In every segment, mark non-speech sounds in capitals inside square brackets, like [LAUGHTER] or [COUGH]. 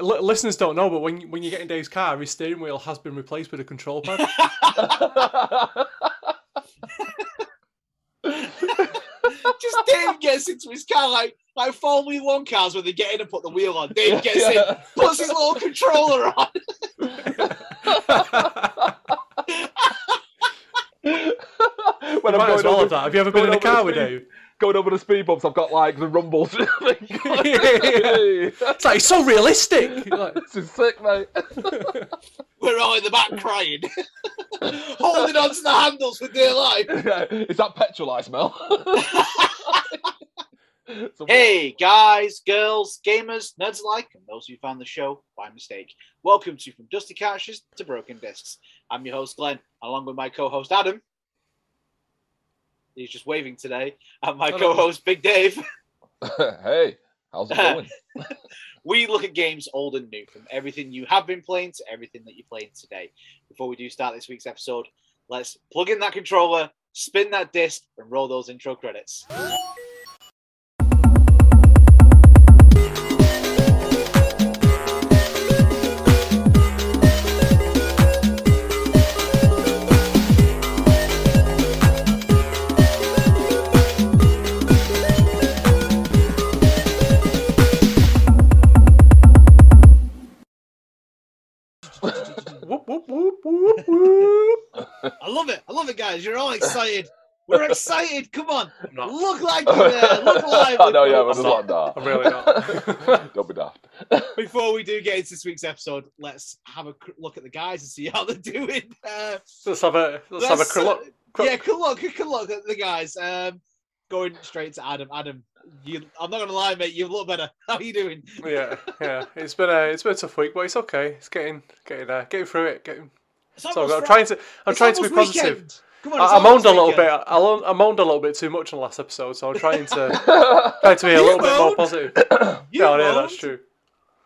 L- listeners don't know, but when when you get in Dave's car, his steering wheel has been replaced with a control pad. [LAUGHS] Just Dave gets into his car like like Formula One cars where they get in and put the wheel on. Dave gets in, [LAUGHS] puts his little controller on. [LAUGHS] when You might as well over- have that. Have you ever been in a car with the Dave? Going over the speed bumps, I've got like the rumbles. [LAUGHS] [LAUGHS] yeah. It's like it's so realistic. [LAUGHS] You're like, this is sick, mate. We're all in the back crying, holding on to the handles for dear life. is that petrol I smell? So- Hey, guys, girls, gamers, nerds alike, and those who found the show by mistake. Welcome to From Dusty Couches to Broken Discs. I'm your host, Glenn, along with my co host, Adam. He's just waving today. And my co host, Big Dave. [LAUGHS] [LAUGHS] hey, how's it going? [LAUGHS] we look at games old and new, from everything you have been playing to everything that you're playing today. Before we do start this week's episode, let's plug in that controller, spin that disc, and roll those intro credits. Guys. You're all [LAUGHS] excited. We're excited. Come on. Look like you're there. Look [LAUGHS] live. I know, yeah, but I'm it's not. not I'm really not. [LAUGHS] Don't be daft. Before we do get into this week's episode, let's have a look at the guys and see how they're doing. Uh, let's have a let's, have a cr- look. cr- Yeah, good look. Good look at the guys. Um, going straight to Adam. Adam, you. I'm not gonna lie, mate. You look better. How are you doing? Yeah, yeah. It's been a it's been a tough week, but it's okay. It's getting getting uh, getting through it. Getting. It's So I'm almost trying to I'm it's trying to be positive. weekend. Come on, I, it's I moaned a little bit. I, I moaned a little bit too much in the last episode, so I'm trying to [LAUGHS] trying to be a You little bit more positive. [COUGHS] You yeah, yeah, that's true.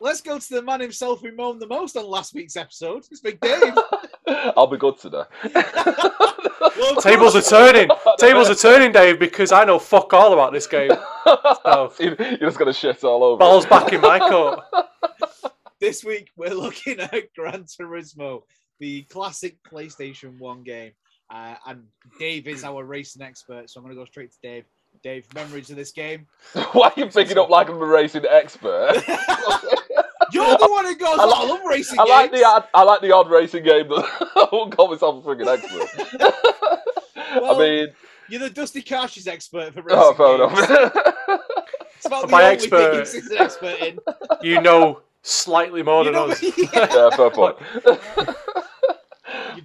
Let's go to the man himself who moaned the most on last week's episode. It's Big Dave. [LAUGHS] I'll be good today. [LAUGHS] Well, Tables are turning. Tables are turning, Dave, because I know fuck all about this game. So You- You're just gonna shit all over. balls back in my court. This week we're looking at Gran Turismo, the classic PlayStation 1 game. Uh, and Dave is our racing expert, so I'm going to go straight to Dave. Dave, memories of this game? [LAUGHS] Why are you picking up like I'm a racing expert? [LAUGHS] [LAUGHS] You're the one who goes, I I, like- love racing I like games. the odd, I like the odd racing game that I won't call myself a freaking expert. I mean, You're the Dusty Carshes expert for racing oh, fair games. enough. It's about the By only expert- thing he's an expert in. You know slightly more You than know, us. yeah, yeah, fair point.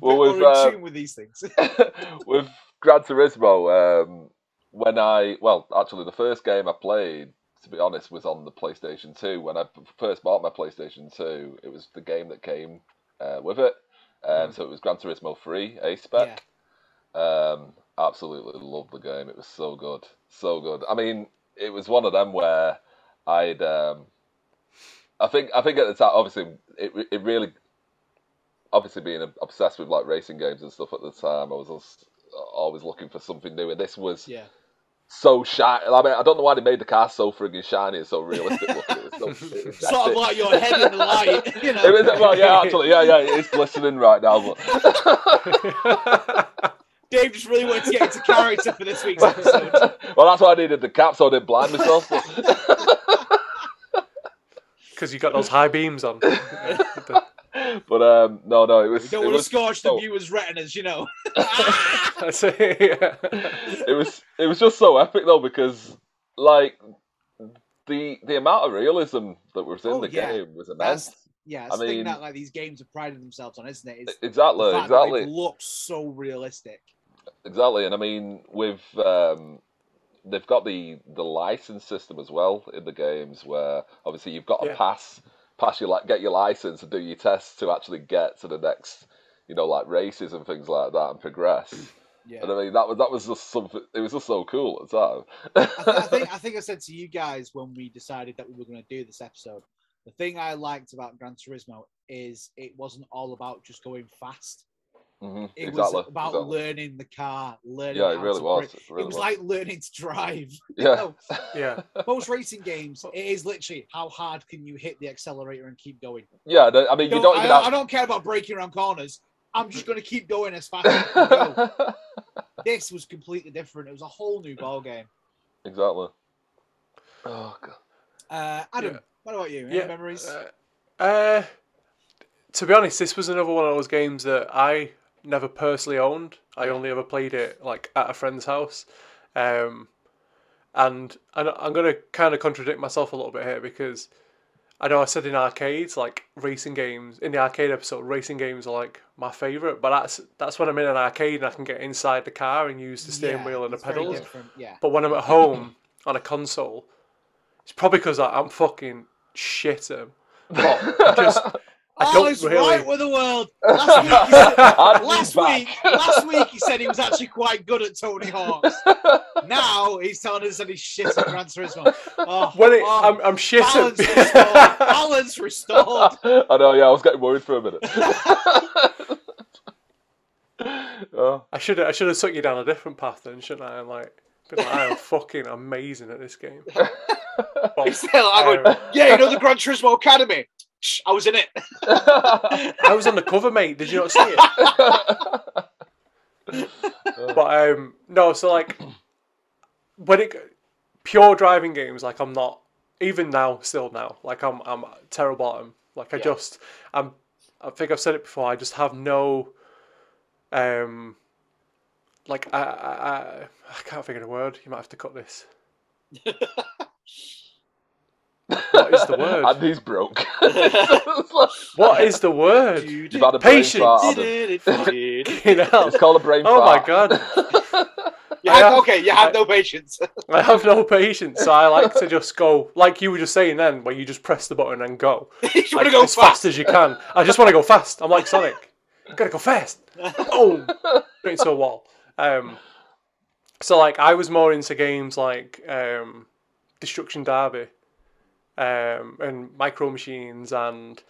Well, [LAUGHS] with in uh, tune with these things. [LAUGHS] [LAUGHS] with Gran Turismo, um, when I well, actually, the first game I played, to be honest, was on the PlayStation Two. When I first bought my PlayStation Two, it was the game that came uh, with it. Um, Mm. So it was Gran Turismo Three A Spec. Um, absolutely loved the game. It was so good, so good. I mean, it was one of them where I'd. Um, I think I think at the time, obviously, it it really, obviously being obsessed with like racing games and stuff at the time, I was als- always looking for something new, and this was Yeah. so shiny. I mean, I don't know why they made the car so friggin' shiny and so realistic looking. It so, [LAUGHS] it was Sort of like your head in the light, [LAUGHS] you know. It was, well, yeah, actually, yeah, yeah, it's glistening right now. But [LAUGHS] Dave just really wanted to get into character for this week's episode. well, that's why I needed the cap so I didn't blind myself. Because you got those high beams on. [LAUGHS] But um, no, no, it was. Don't it want to was scorch the viewers' retinas, you know. [LAUGHS] That's it. yeah. it was it was just so epic though because like the the amount of realism that was in Oh, the yeah. game was immense. That's yeah, I it's the thing mean- that like these games have prided themselves on, isn't it? It's Exactly, the fact that exactly, looks so realistic. exactly. And I mean, with um, they've got the the license system as well in the games, where obviously you've got Yeah. pass pass your li- get your license and do your tests to actually get to the next, you know, like races and things like that and progress. Yeah. And I mean, that was that was just something. It was just so cool at the time. I, th- I think I [LAUGHS] think I said to you guys when we decided that we were going to do this episode. The thing I liked about Gran Turismo is it wasn't all about just going fast. Mhm, It exactly, was about exactly. learning the car, learning. Yeah, it how really to was. It, really it was, like learning to drive. You [LAUGHS] yeah, [LAUGHS] know, Yeah. most racing games, it is literally how hard can you hit the accelerator and keep going. yeah. no, I mean, you No, don't I, even I have. don't care about breaking around corners. I'm just going to keep going as fast as I can go. [LAUGHS] This was completely different. It was a whole new ball game. exactly. Oh god. Uh, Adam, Yeah. what about you? Any Yeah. memories? Uh, uh, to be honest, this was another one of those games that I never personally owned. I only ever played it like at a friend's house. Um, and know- I'm going to kind of contradict myself a little bit here because I know I said in arcades, like racing games, in the arcade episode, racing games are like my favourite, but that's that's when I'm in an arcade and I can get inside the car and use the steering Yeah, wheel and the pedals. Yeah. But when I'm at home [LAUGHS] on a console, it's probably because I'm fucking shit. But [LAUGHS] just, All don't is really. right with the world. [LAUGHS] Last week, said, last week, last week he said he was actually quite good at Tony Hawk's. Now he's telling us that he's shit at Gran Turismo. Oh, when it, oh, I'm, I'm shit balance at. [LAUGHS] restored. Balance restored. I know. Yeah, I was getting worried for a minute. [LAUGHS] oh, I should I should have took you down a different path then, shouldn't I? I'm like, been like I am fucking amazing at this game. But, He's still, I'm um, going, yeah, you know the Gran Turismo Academy? Shh, I was in it. [LAUGHS] I was on the cover, mate. Did you not see it? [LAUGHS] But um, no, so like when it pure driving games, like I'm not even now, still now, like I'm I'm terrible at them. Like I Yeah. just I'm I think I've said it before. I just have no um like I I, I, I can't think of the word. You might have to cut this. [LAUGHS] What is the word? Andy's broke. [LAUGHS] [LAUGHS] What is the word? You've had a brain fart, Adam. You [LAUGHS] know? It's called a brain Oh my fart. god. You I had, have- okay, you had I- no patience. I have no patience, so I like to just go like you were just saying then, where you just press the button and go you just want like, go as fast. fast as you can. I just want to go fast. I'm like Sonic. i Gotta go fast. Boom, straight into a wall. Um, so like I was more into games like um, Destruction Derby, um, and Micro Machines, and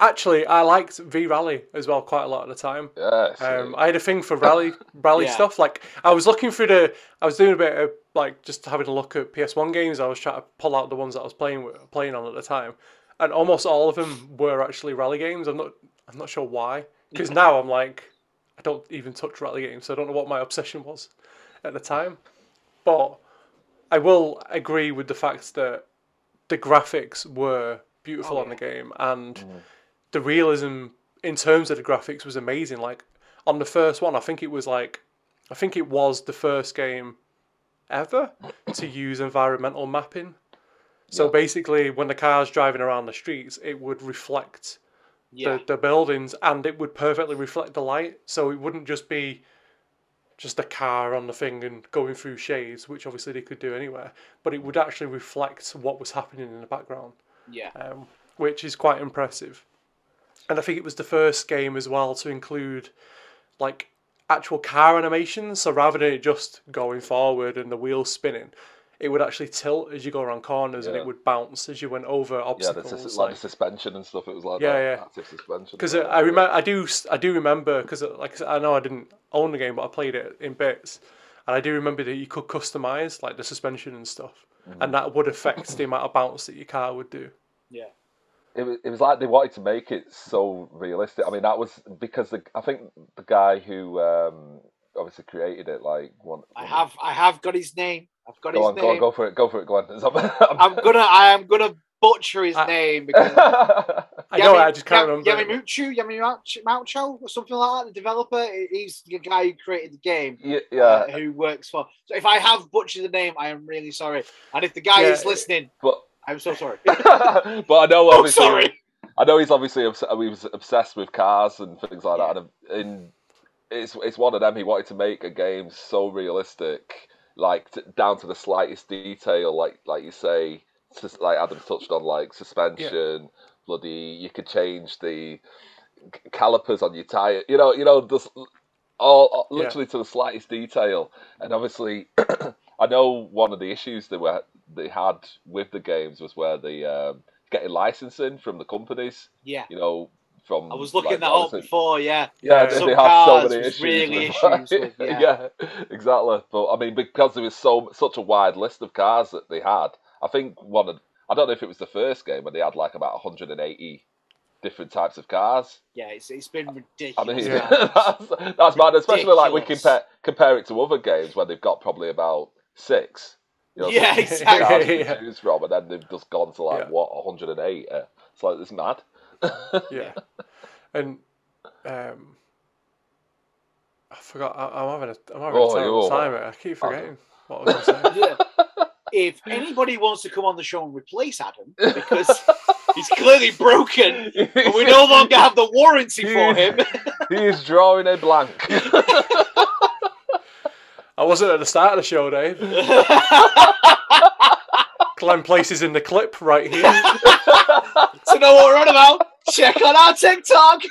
actually I liked V Rally as well quite a lot at the time. Yes. Um, I had a thing for rally [LAUGHS] rally Yeah. stuff. Like I was looking through the, I was doing a bit of like just having a look at PS One games. I was trying to pull out the ones that I was playing with, playing on at the time, and almost all of them were actually rally games. I'm not, I'm not sure why. Because now I'm like, I don't even touch rally games, so I don't know what my obsession was at the time. But I will agree with the fact that the graphics were beautiful Oh, on the game and mm. the realism in terms of the graphics was amazing. Like on the first one, I think it was like I think it was the first game ever to [COUGHS] use environmental mapping. So Yeah. basically, when the car's driving around the streets, it would reflect Yeah. the, the buildings and it would perfectly reflect the light. So it wouldn't just be just a car on the thing and going through shades, which obviously they could do anywhere, but it would actually reflect what was happening in the background yeah. um, which is quite impressive. And I think it was the first game as well to include like actual car animations. So rather than it just going forward and the wheels spinning, it would actually tilt as you go around corners and it would bounce as you went over yeah, the, obstacles. sus- like like the suspension and stuff. It was like Yeah, that, yeah. active suspension. because uh, I remember, I do, I do remember because uh, like I know I didn't own the game, but I played it in bits, and I do remember that you could customize like the suspension and stuff, mm-hmm. and that would affect the amount of bounce that your car would do. Yeah. it was, it was like they wanted to make it so realistic. I mean, that was because the, I think the guy who um, obviously created it, like one. I have I have got his name. I've got Go his on, name. go on, go for it, go for it, go on. [LAUGHS] I'm gonna I am gonna butcher his I- name because [LAUGHS] I know, I just can't remember. Yamimuchu, Yamimucho, Maucho, or something like that. The developer, he's the guy who created the game. yeah, uh, yeah, who works for. So if I have butchered the name, I am really sorry. And if the guy Yeah, is listening, but I'm so sorry. [LAUGHS] but I know oh, obviously. sorry. I know he's obviously obs- he was obsessed with cars and things like Yeah. that. And, and it's it's one of them. He wanted to make a game so realistic, like t- down to the slightest detail. Like like you say, sus- like Adam touched on, like suspension. Bloody, you could change the c- calipers on your tire. You know, you know, just all, all Yeah. literally to the slightest detail. And obviously, [CLEARS THROAT] I know one of the issues they were they had with the games was where the um, getting licensing from the companies. Yeah. You know, from. I was looking like, that up obviously- before. Yeah, Yeah, Yeah. they, Some they have so many issues. really with- [LAUGHS] issues with, yeah. exactly. But I mean, because there was so such a wide list of cars that they had, I think one of I don't know if it was the first game where they had like about 180 different types of cars. yeah. It's, it's been I ridiculous. mean, Yeah. [LAUGHS] that's, that's mad, especially like we compare compare it to other games where they've got probably about six. You know, Yeah, six exactly. cars to choose from, and then they've just gone to like Yeah. what 108. Uh, It's like it's mad. Yeah, [LAUGHS] and um, I forgot. I, I'm having a I'm having Oh, a terrible you're- time. I keep forgetting what I was going to say. [LAUGHS] Yeah. if [LAUGHS] anybody wants to come on the show and replace Adam because he's clearly broken and we no longer have the warranty for him. he is drawing a blank. I wasn't at the start of the show, Dave. Glenn places in the clip right here. [LAUGHS] to know what we're on about, check on our TikTok.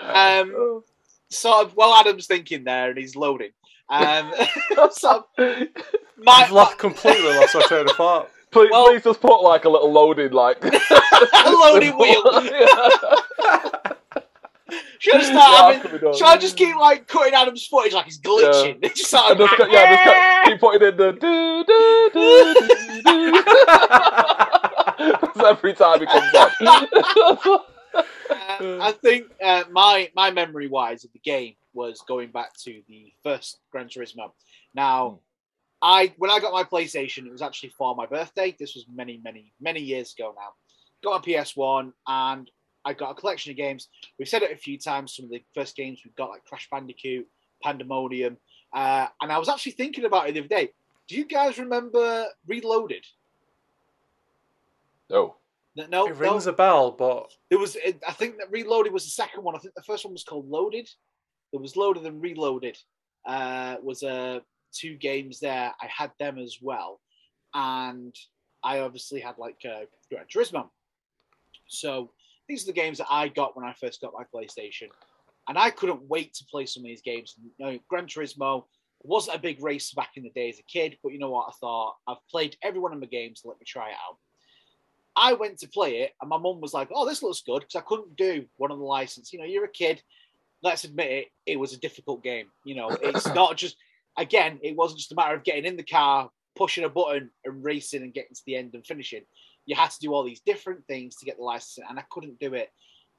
um, so well, Adam's thinking there and he's loading, um, [LAUGHS] so my, I've lost completely lost my train of thought. Please, Well- please just put like a little loading like [LAUGHS] a loading wheel. Should I Yeah, start having? Should I just keep like cutting Adam's footage like he's glitching? [LAUGHS] Just sort And of, just, yeah, just keep- keep putting in the do do do do [LAUGHS] every time he comes on. Uh, [LAUGHS] I think uh, my my memory wise of the game was going back to the first Gran Turismo. Now, I when I got my PlayStation, it was actually for my birthday. This was many, many, many years ago now. Got my PS One, and I got a collection of games. We've said it a few times. Some of the first games we've got, like Crash Bandicoot, Pandemonium, uh, and I was actually thinking about it the other day. Do you guys remember Reloaded? No. No, no, It rings a bell, but it was, it, I think that Reloaded was the second one. I think the first one was called Loaded. There was Loaded and Reloaded. Uh, was uh, two games there. I had them as well, and I obviously had like uh, Gran Turismo. So these are the games that I got when I first got my PlayStation, and I couldn't wait to play some of these games. You know, Gran Turismo wasn't a big race back in the day as a kid, but you know what? I thought I've played every one of my games. Let me try it out. I went to play it, and my mum was like, "Oh, this looks good," because I couldn't do one on the license. You know, you're a kid. Let's admit it; it was a difficult game. You know, it's [COUGHS] not just. Again, it wasn't just a matter of getting in the car, pushing a button, and racing and getting to the end and finishing. You had to do all these different things to get the license, and I couldn't do it.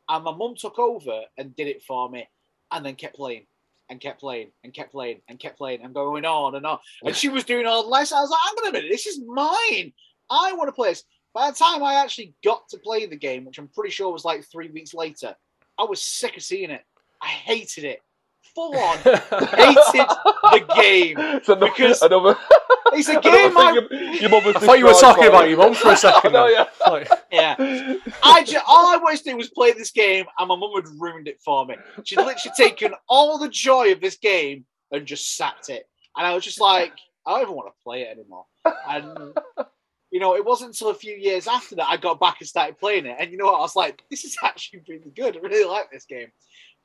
And my mum took over and did it for me, and then kept playing and kept playing and kept playing and kept playing and going on and on. And she was doing all the license. I was like, "Hang on a minute, this is mine. I want to play this." By the time I actually got to play the game, which I'm pretty sure was like three weeks later, I was sick of seeing it. I hated it. Full on [LAUGHS] hated the game. Because another, It's a game thing I, your, your mum I thought you were talking about you. your mum for a [LAUGHS] second. I know, yeah. [LAUGHS] Like, yeah. I just, all I wanted to do was play this game, and my mum had ruined it for me. She'd literally taken all the joy of this game and just sapped it. And I was just like, I don't even want to play it anymore. And you know, it wasn't until a few years after that I got back and started playing it. And you know what? I was like, this is [LAUGHS] actually really good. I really like this game.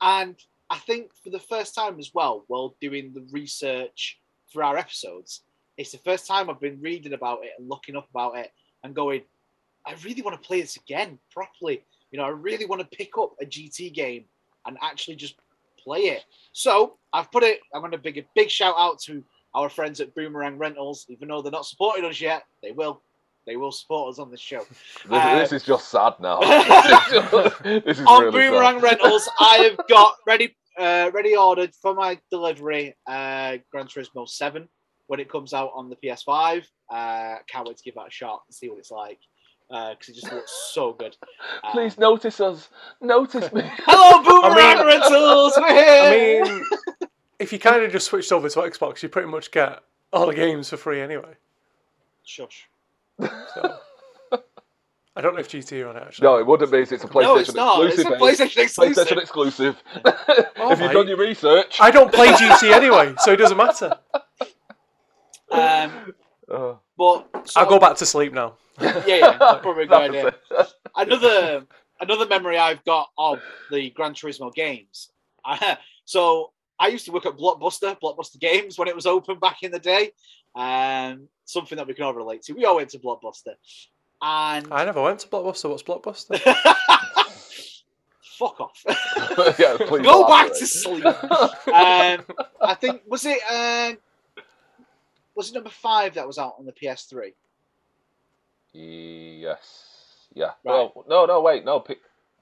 And I think for the first time as well, while doing the research for our episodes, it's the first time I've been reading about it and looking up about it and going, I really want to play this again properly. You know, I really want to pick up a GT game and actually just play it. So I've put it, I'm going to big a big shout out to our friends at Boomerang Rentals. Even though they're not supporting us yet, they will. They will support us on this show. [LAUGHS] This, Uh, this is just sad now. [LAUGHS] [LAUGHS] this is on really Boomerang sad. Rentals, I have got ready, uh, ready ordered for my delivery. Uh, Gran Turismo Seven when it comes out on the PS5. Uh, can't wait to give that a shot and see what it's like because it just looks so good. Uh, Please notice us. Notice me. [LAUGHS] hello, Boomerang I mean- Rentals. We're I mean, [LAUGHS] if you kind of just switched over to Xbox, you pretty much get all the games for free anyway. shush. So I don't know if GT are on it actually. No, it wouldn't be. It's a PlayStation No, it's not. It's exclusive. a mate. PlayStation exclusive. PlayStation exclusive. Oh, [LAUGHS] if you've mate. done your research. I don't play GT anyway, so it doesn't matter. Um, Uh, [LAUGHS] but so, I'll go back to sleep now. [LAUGHS] Yeah, yeah, probably good idea. [LAUGHS] another another memory I've got of the Gran Turismo games. so I used to work at Blockbuster, Blockbuster Games when it was open back in the day. Um, something that we can all relate to. We all went to Blockbuster, And I never went to Blockbuster. What's Blockbuster? fuck off. yeah, Go back to sleep. um, I think was it um, was it number five that was out on the PS3? Yes. Yeah. Right. Well, no, no, wait, no. P-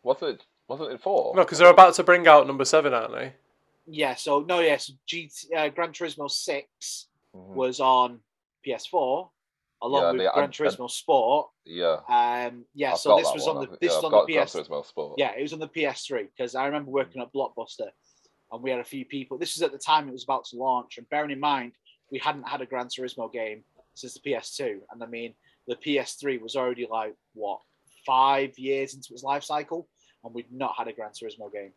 wasn't it? Wasn't it four? no, because they're about to bring out number seven, aren't they? Yeah. So no, yes, GT, uh, Gran Turismo Six Mhm. was on PS4 along Yeah, with the- Gran and- Turismo Sport. Yeah. Um, yeah. I've so this was one. on the this yeah, was on the PS. Gran Turismo Sport. Yeah, it was on the PS3 because I remember working at Blockbuster, and we had a few people. This was at the time it was about to launch, and bearing in mind we hadn't had a Gran Turismo game since the PS2, and I mean the PS3 was already like what five years into its life cycle, and we'd not had a Gran Turismo game.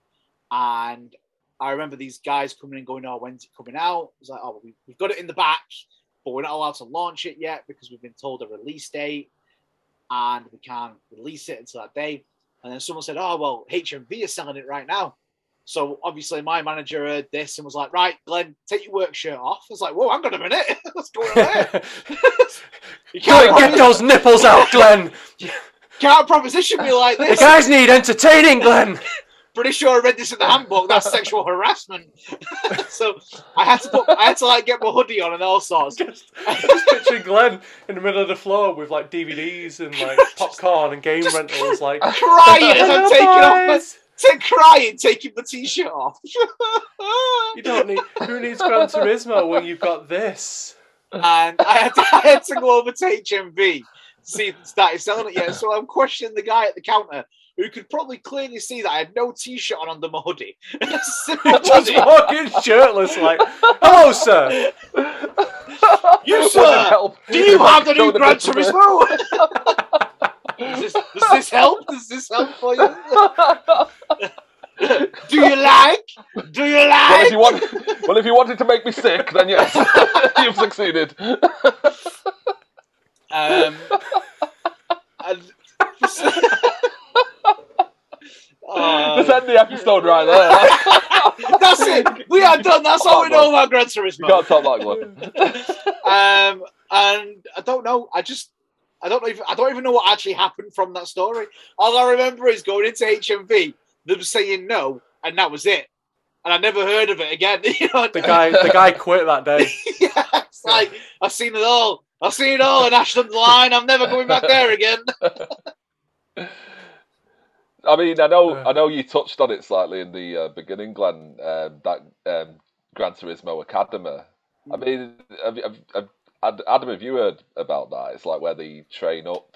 And I remember these guys coming and going, "Oh, when's it coming out?" It was like, "Oh, we, we've got it in the back, but we're not allowed to launch it yet because we've been told a release date, and we can't release it until that day." And then someone said, "Oh, well, HMV is selling it right now." So obviously, my manager heard this and was like, "Right, Glenn, take your work shirt off." I was like, "Whoa, hang on a minute, [LAUGHS] what's going on there?" [LAUGHS] you can't, get those nipples out, Glenn. [LAUGHS] can't proposition me like this. The guys need entertaining, Glenn. Pretty sure I read this in the handbook. That's sexual harassment. so I had to put, I had to like get my hoodie on and all sorts. Just, just picturing Glenn in the middle of the floor with like DVDs and like popcorn and game rentals, like Crying as I'm taking off, my, boys." t- crying, taking my t-shirt off. You don't need. Who needs Gran Turismo when you've got this? and I had, to, I had to go over to HMV to see if they started selling it yet. So I'm questioning the guy at the counter who could probably clearly see that I had no t-shirt on under my hoodie. Simple Just hoodie. walking shirtless, like, "Hello, sir." [LAUGHS] You, sir, do you have the new showed a Gran bit of it? Turismo? [LAUGHS] Does this, does this help? Does this help for you? [LAUGHS] Do you like? Do you Well, if like? you want, well, if you wanted to make me sick, then yes, [LAUGHS] you've succeeded. Um, and, [LAUGHS] Oh, Just end the episode right there. that's it. We are done. That's all we know about Gran You can't top that one. Um, and I don't know. I just I don't even I don't even know what actually happened from that story. All I remember is going into HMV, them saying no, and that was it. And I never heard of it again. [LAUGHS] You know, The guy, the guy [LAUGHS] quit that day. [LAUGHS] yeah, it's like I've seen it all. I've seen it all in Ashland Line. I'm never going back there again. I mean, I know. I know you touched on it slightly in the uh, beginning, Glenn. Um, that um, Gran Turismo Academy. I mean, have, have, have, Ad- Adam, have you heard about that? It's like where they train up.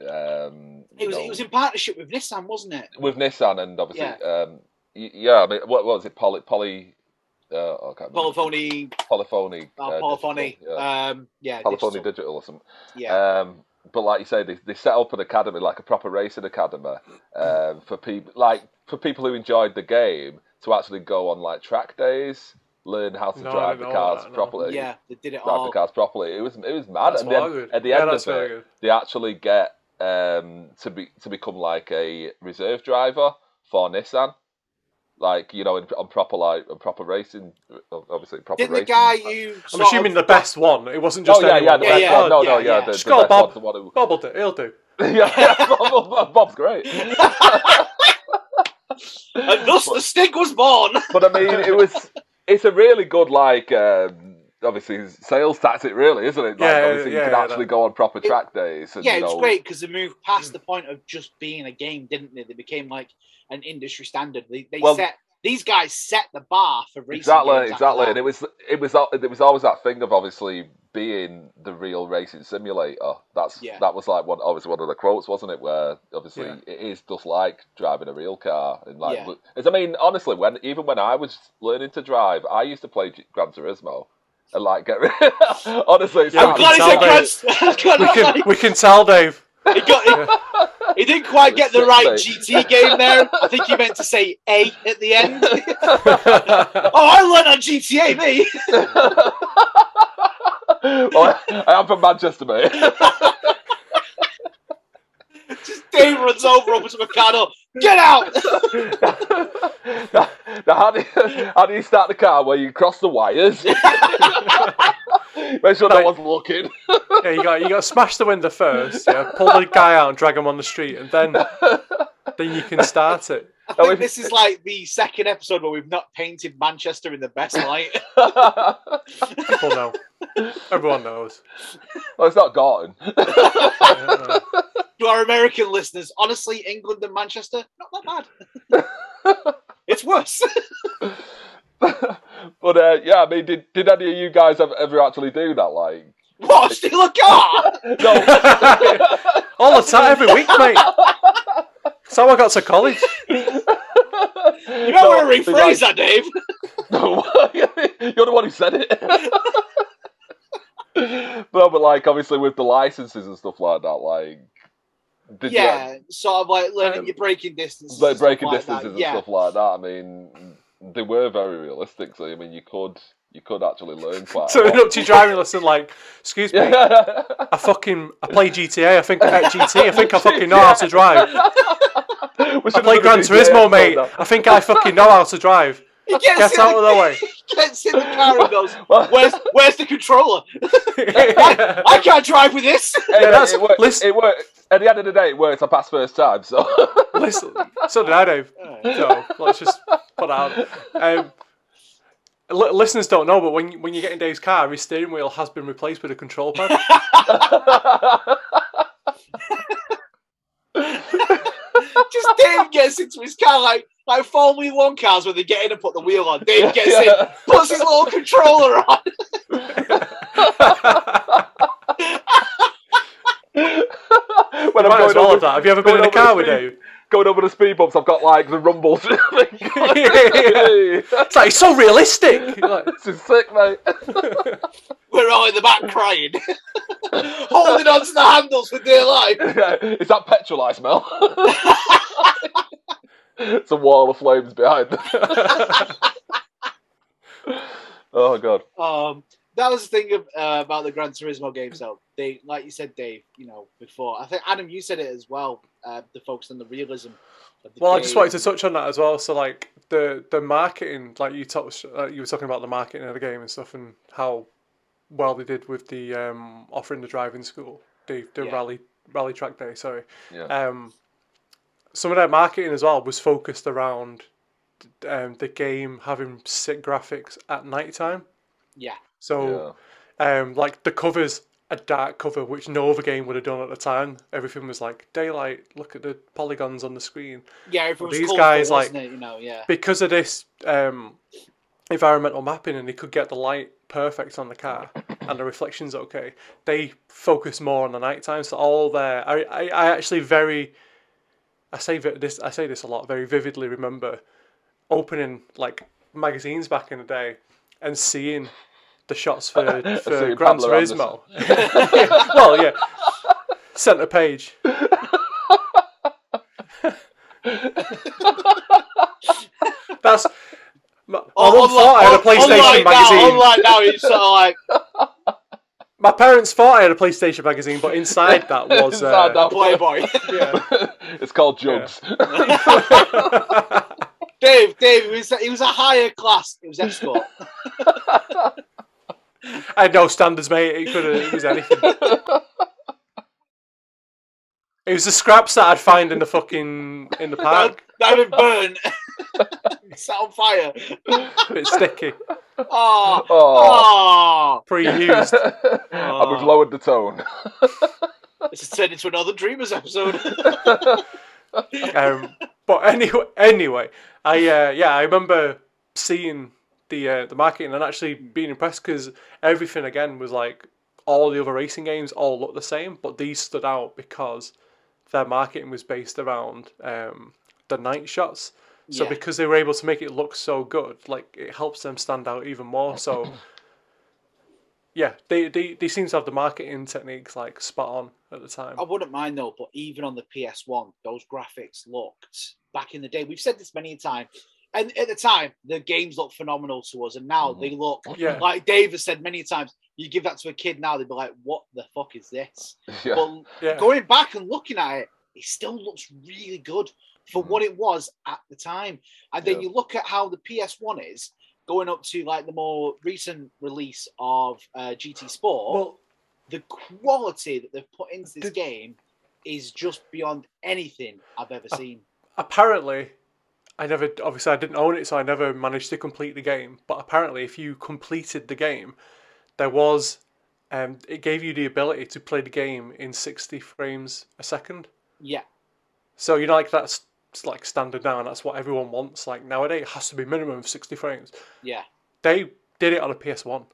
Um, It was you it was in partnership with Nissan, wasn't it? with Nissan and obviously, um, yeah. I mean, what, what was it? Poly, poly. Uh, remember. Polyphony, Polyphony. uh, uh, Polyphony, digital, yeah. um, yeah, Polyphony digital. digital or something. yeah. Um, but like you say, they, they set up an academy, like a proper racing academy, um, for people like for people who enjoyed the game to actually go on like track days, learn how to No, drive the cars that, no. properly. yeah, they did it drive all. the cars properly. It was it was mad. That's and then well good. at the Yeah, end that's of very it, good. they actually get um, to be to become like a reserve driver for Nissan. Like you know, in, on proper like on proper racing, obviously proper Didn't the racing. guy you? I'm assuming of the best one. It wasn't just Oh yeah, yeah, the Yeah, best yeah, one. No, no, yeah, yeah, yeah. the, the Just call Bob. one's the one who Bob will do. He'll do. [LAUGHS] yeah, [LAUGHS] Bob, Bob- Bob's great. [LAUGHS] And thus the stick was born. but I mean, it was. It's a really good like. Um, obviously, sales tactic, really, isn't it? Like, Yeah, obviously, yeah, you can yeah, actually that- go on proper It- track days. And, yeah, you it was know, great because they moved past the point of just being a game, didn't they? They became like an industry standard. They, they Well- set these guys set the bar for racing. Exactly, games exactly, and it was it was al- it was always that thing of obviously being the real racing simulator. That's Yeah. that was like one obviously one of the quotes, wasn't it? Where obviously Yeah. it is just like driving a real car, and like Yeah. I mean, honestly, when even when I was learning to drive, I used to play G- Gran Turismo. And like get [LAUGHS] honestly, it's Yeah, I'm we glad can oh, he said tell, Grant's. I'm glad We can we can tell, Dave. He, got, he, he didn't quite get the right. GT game there. I think he meant to say A at the end. [LAUGHS] oh, I learned on GTA, me. [LAUGHS] well, I am from Manchester, mate. [LAUGHS] Just Dave runs over over to Mikado. Get out! now, [LAUGHS] now, how, do you, how do you start the car where you cross the wires? Make sure no Right. one's looking. Yeah, you got you got to smash the window first. Yeah, pull the guy out and drag him on the street, and then then you can start it. [LAUGHS] I think if- this is like the second episode where we've not painted Manchester in the best light. [LAUGHS] People know. Everyone knows. well, it's not Gorton. Yeah. to our American listeners, honestly, England and Manchester, not that bad. [LAUGHS] it's worse. [LAUGHS] but uh, yeah, I mean, did, did any of you guys ever, ever actually do that? Like, what? Steal a car? no, [LAUGHS] All the time, every week, mate. That's how I got to college. You might want to rephrase that, Dave. No, you're the one who said it. no, but like obviously with the licenses and stuff like that, like did you yeah, sort of like learning Um, your braking distance. like and breaking like distances that. and yeah. stuff like that? I mean, they were very realistic. So I mean, you could you could actually learn [LAUGHS] quite. a Turning lot. up to your driving lesson, like, excuse me, [LAUGHS] I fucking I play GTA. I think uh, GT. I think I fucking know how to drive. [LAUGHS] I play have Gran done a GTA Turismo, mate. I think I fucking know how to drive. He gets, Get in out of the, the way. gets in the car and goes, Well, "Where's where's the controller? [LAUGHS] yeah, I can't drive with this." [LAUGHS] hey, mate, that's- [LAUGHS] it worked. listen- It worked. At the end of the day, it worked. I passed first time, so. Listen, so did I, Dave. So let's just put out. Um, li- listeners don't know, but when you- when you get in Dave's car, his steering wheel has been replaced with a control pad. Just Dave gets into his car like like Formula One cars where they get in and put the wheel on. Dave gets in, puts his little controller on. [LAUGHS] when Might I'm going well over, that. Have you ever been in a car with speed- Dave? Going over the speed bumps, I've got like the rumbles. [LAUGHS] thing. It's like it's so realistic. You're [LAUGHS] like, this is sick, mate. We're all in the back crying, holding on to the handles for dear life. is that petrol I smell? It's a wall of flames behind. them. [LAUGHS] oh god. Um, that was the thing of, uh, about the Gran Turismo games, though. They, like you said, Dave, you know, before. I think Adam, you said it as well. Uh, the focus on the realism. Of the well, I just wanted to touch on that as well. So, like the the marketing, like you touched, uh, you were talking about the marketing of the game and stuff, and how well they did with the um, offering the driving school, the the Yeah. rally rally track day. Sorry. Yeah. Um, some of their marketing as well was focused around um, the game having sick graphics at night time. Yeah. So, um, like the covers, a dark cover, which no other game would have done at the time. Everything was like daylight. Look at the polygons on the screen. Yeah, These guys, like- it? You know, yeah. Because of this um, environmental mapping, and they could get the light perfect on the car, [COUGHS] and the reflections okay. They focus more on the nighttime. So all there. I, I, I actually very, I say vi- this, I say this a lot. Very vividly remember opening like magazines back in the day and seeing the shots for [LAUGHS] for seeing Gran Turismo. Yeah, [LAUGHS] well, yeah, centre page. [LAUGHS] That's. My, my Oh, mum thought I had a PlayStation unlike magazine. Now, unlike now, it's sort of like My parents thought I had a PlayStation magazine, but inside that [LAUGHS] was. Inside Uh, that- Playboy. yeah. [LAUGHS] it's called Jugs. [LAUGHS] Dave, Dave, he was, he was a higher class. It was escort. I had no standards, mate. It could have. It was anything. It was the scraps that I'd find in the fucking in the park. that had burned. Set on fire. A bit sticky, Oh, Oh. oh. pre-used. [LAUGHS] and we've lowered the tone. [LAUGHS] This has turned into another Dreamers episode. [LAUGHS] Um, but anyway, anyway, I uh, yeah, I remember seeing the uh, the marketing and actually being impressed because everything again was like all the other racing games all looked the same, but these stood out because their marketing was based around um, the night shots. So Yeah. because they were able to make it look so good, like it helps them stand out even more. So [CLEARS THROAT] yeah, they, they they seem to have the marketing techniques like spot on at the time. I wouldn't mind though, but even on the PS1, those graphics looked back in the day. We've said this many times, and at the time, the games looked phenomenal to us, and now they mm-hmm. look Yeah. like Dave has said many times. You give that to a kid now, they'd be like, "What the fuck is this?" [LAUGHS] yeah. But Yeah. going back and looking at it, it still looks really good for Mhm. what it was at the time. And then Yeah. you look at how the PS1 is going up to like the more recent release of uh, GT Sport. Well, the quality that they've put into this Did- game is just beyond anything I've ever Uh, seen. apparently I never obviously I didn't own it so I never managed to complete the game but apparently if you completed the game there was um it gave you the ability to play the game in 60 frames a second Yeah, so you know like that's like standard now and that's what everyone wants. Like nowadays it has to be minimum of 60 frames. Yeah. they did it on a PS1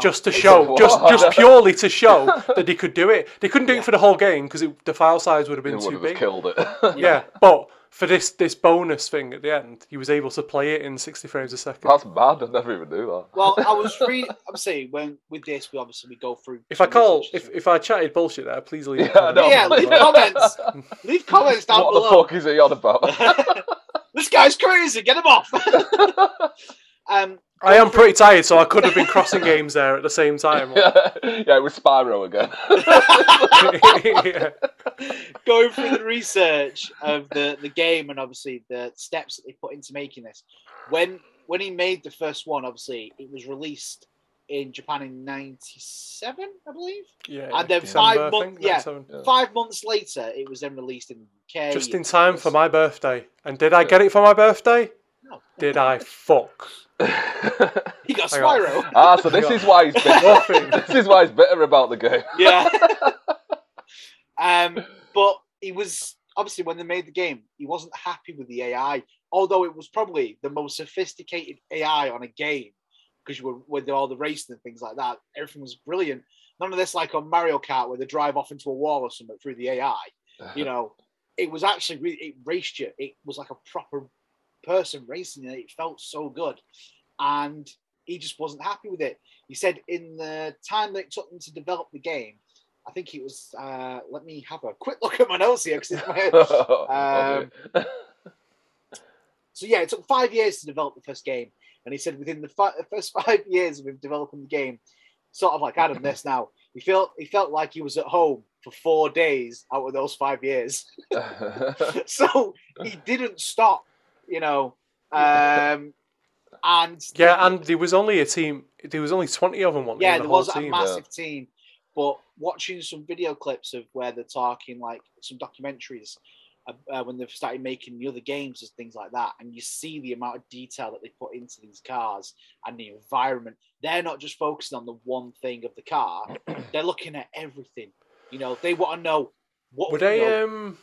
just to show just just [LAUGHS] purely to show that they could do it. They couldn't do Yeah. it for the whole game because the file size would have been would too big. killed it. yeah, [LAUGHS] but for this this bonus thing at the end, he was able to play it in sixty frames a second. That's mad. I never even knew that. Well, I was [LAUGHS] free. I'm saying when with this, we obviously we go through. If I call, if if I chatted bullshit there, please leave. Yeah, no, Yeah, leave comments. [LAUGHS] leave comments down what below. the fuck is he on about? [LAUGHS] this guy's crazy. Get him off. um, I am pretty tired, so I could have been crossing games there at the same time. [LAUGHS] yeah, it was Spyro again. yeah. [LAUGHS] [LAUGHS] going through the research of the, the game and obviously the steps that they put into making this. When when he made the first one, obviously it was released in Japan in '97, I believe. yeah, And then December, five months- yeah. Yeah. Five months later, it was then released in the UK. Just in time it for my birthday. And did I get it for my birthday? No. Did I fuck? [LAUGHS] He got I got- Spyro. ah, so this is why he's bitter. [LAUGHS] This is why he's bitter about the game. yeah. [LAUGHS] um, but he was obviously when they made the game, he wasn't happy with the AI, although it was probably the most sophisticated AI on a game because you were with all the racing and things like that. Everything was brilliant. None of this like on Mario Kart where they drive off into a wall or something through the AI. You know, it was actually really it raced you. It was like a proper person racing it. It felt so good, and he just wasn't happy with it. He said in the time that it took them to develop the game, I think it was. Uh, let me have a quick look at my notes here because it's my head. [LAUGHS] Um, So yeah, it took five years to develop the first game, and he said within the, fi- the first [LAUGHS] five years of him developing the game, sort of like Adam [LAUGHS] this now, he felt he felt like he was at home for four days out of those five years. so he didn't stop, you know. Um, and Yeah, and there was only a team. There was only twenty of them. One yeah, there whole was a team. massive team. But watching some video clips of where they're talking, like some documentaries, uh, uh, when they've started making the other games and things like that, and you see the amount of detail that they put into these cars and the environment. They're not just focusing on the one thing of the car; [CLEARS THROAT] they're looking at everything. You know, they want to know what. Were they know- um?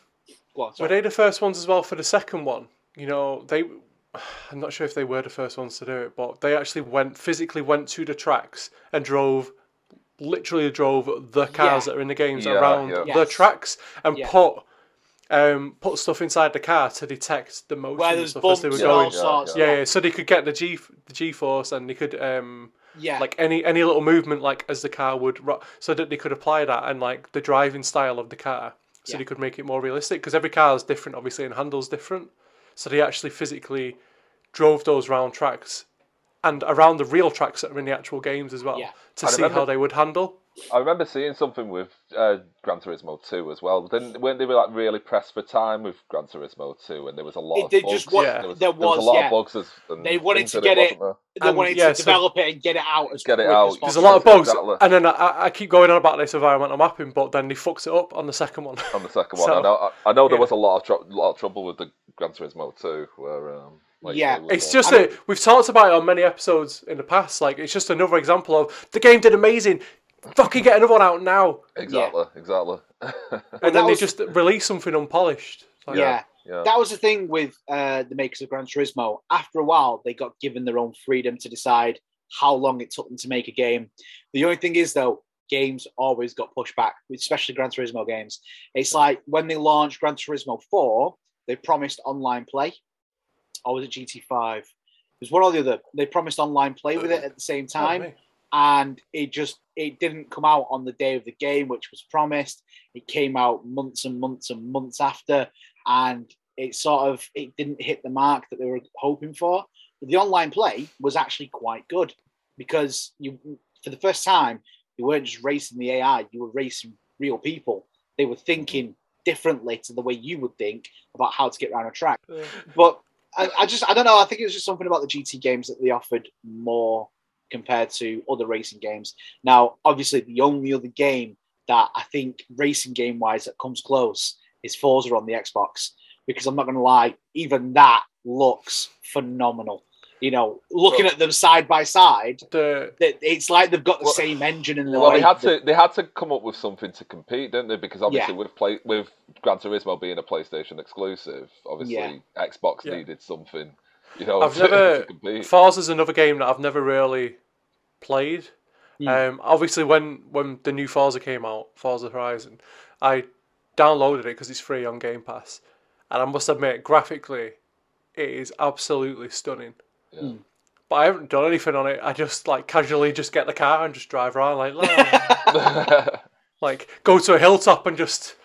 on, Were they the first ones as well for the second one? You know, they. [SIGHS] I'm not sure if they were the first ones to do it, but they actually went physically went to the tracks and drove, literally drove the cars Yeah. that are in the games Yeah, around yeah. the Yes. tracks and Yeah. put, um, put stuff inside the car to detect the motion Where there's stuff bumps as they were and Yeah, going. all yeah. Yeah, yeah, so they could get the G the G force and they could um yeah, like any any little movement like as the car would ro- so that they could apply that and like the driving style of the car so Yeah. they could make it more realistic because every car is different obviously and handles different so they actually physically drove those round tracks and around the real tracks that are in the actual games as well Yeah. to I see remember- how they would handle I remember seeing something with uh, Gran Turismo 2 as well. Didn't weren't they were like really pressed for time with Gran Turismo 2, and there was a lot It of did bugs. just what- Yeah. there was, there there was a lot yeah. of bugs. As, and They wanted to get it- wasn't there? they and wanted yeah, to so- develop it and get it out as Get it out. as there's a lot of bugs Exactly. and then I, I keep going on about this environmental mapping but then they fucked it up on the second one on the second [LAUGHS] one. So- I know, I, I know there yeah. was a lot of tr- lot of trouble with the Gran Turismo 2, where um, like Yeah. It's just I that we've talked about it on many episodes in the past. Like it's just another example of the game did amazing. Fucking get another one out now, exactly, exactly. and [LAUGHS] that then they just release something unpolished. Like, yeah. yeah. that was the thing with uh, the makers of Gran Turismo. After a while, they got given their own freedom to decide how long it took them to make a game. The only thing is, though, games always got pushed back, especially Gran Turismo games. It's like when they launched Gran Turismo 4, they promised online play. Or was it GT5? It was one or the other. They promised online play with it at the same Oh, time me. And it just it didn't come out on the day of the game which was promised. It came out months and months and months after. And it sort of it didn't hit the mark that they were hoping for. But the online play was actually quite good because you for the first time you weren't just racing the ai you were racing real people. They were thinking differently to the way you would think about how to get around a track. Yeah. but I, I just I don't know. I think it was just something about the GT games that they offered more compared to other racing games. Now, obviously, the only other game that I think racing game wise that comes close is Forza on the Xbox because I'm not going to lie, even that looks phenomenal. You know, looking Well- at them side by side, The it's like they've got the Well- same engine in the Well, way. they had to they had to come up with something to compete, didn't they? Because obviously, Yeah. with play with Gran Turismo being a PlayStation exclusive, obviously Yeah. Xbox Yeah. needed something, you know, I've [LAUGHS] never to compete. Forza's another game that I've never really played. Hmm. Um, obviously, when when the new Forza came out, Forza Horizon, I downloaded it because it's free on Game Pass, and I must admit, graphically, it is absolutely stunning. Yeah. But I haven't done anything on it. I just like casually just get the car and just drive around like "La." [LAUGHS] like go to a hilltop and just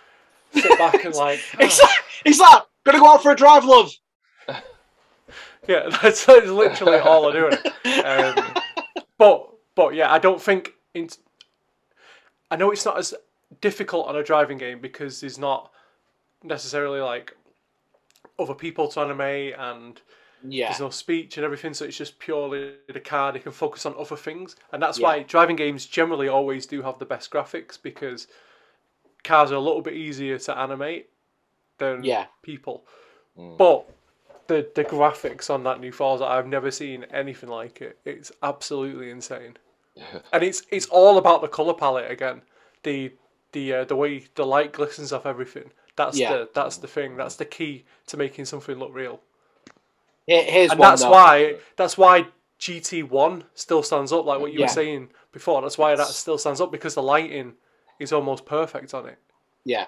sit back and like [LAUGHS] It's "Ah." like, it's like, gonna go out for a drive, love. Yeah, [LAUGHS] that's, that's literally all I do. in it. Um, [LAUGHS] but but yeah, I don't think. In, I know it's not as difficult on a driving game because there's not necessarily like other people to animate and Yeah, there's no speech and everything, so it's just purely the car. They can focus on other things, and that's Yeah. why driving games generally always do have the best graphics because cars are a little bit easier to animate than Yeah. people. Mm. But the the graphics on that new Forza, I've never seen anything like it. It's absolutely insane, [LAUGHS] and it's it's all about the color palette again. The the uh, the way the light glistens off everything. That's Yeah. the that's the thing. That's the key to making something look real Here- here's and one. that's though. why that's why GT One still stands up, like what you Yeah. were saying before. That's why that still stands up because the lighting is almost perfect on it. Yeah.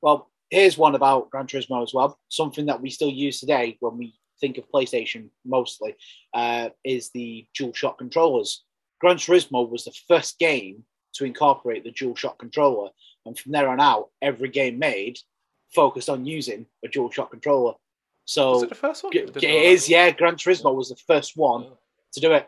Well, here's one about Gran Turismo as well. Something that we still use today when we think of PlayStation mostly uh, is the Dual Shock controllers. Gran Turismo was the first game to incorporate the Dual Shock controller, and from there on out, every game made focused on using a Dual Shock controller. So Was it the first one? G- I didn't It is, yeah. Gran Turismo was the first one to do it.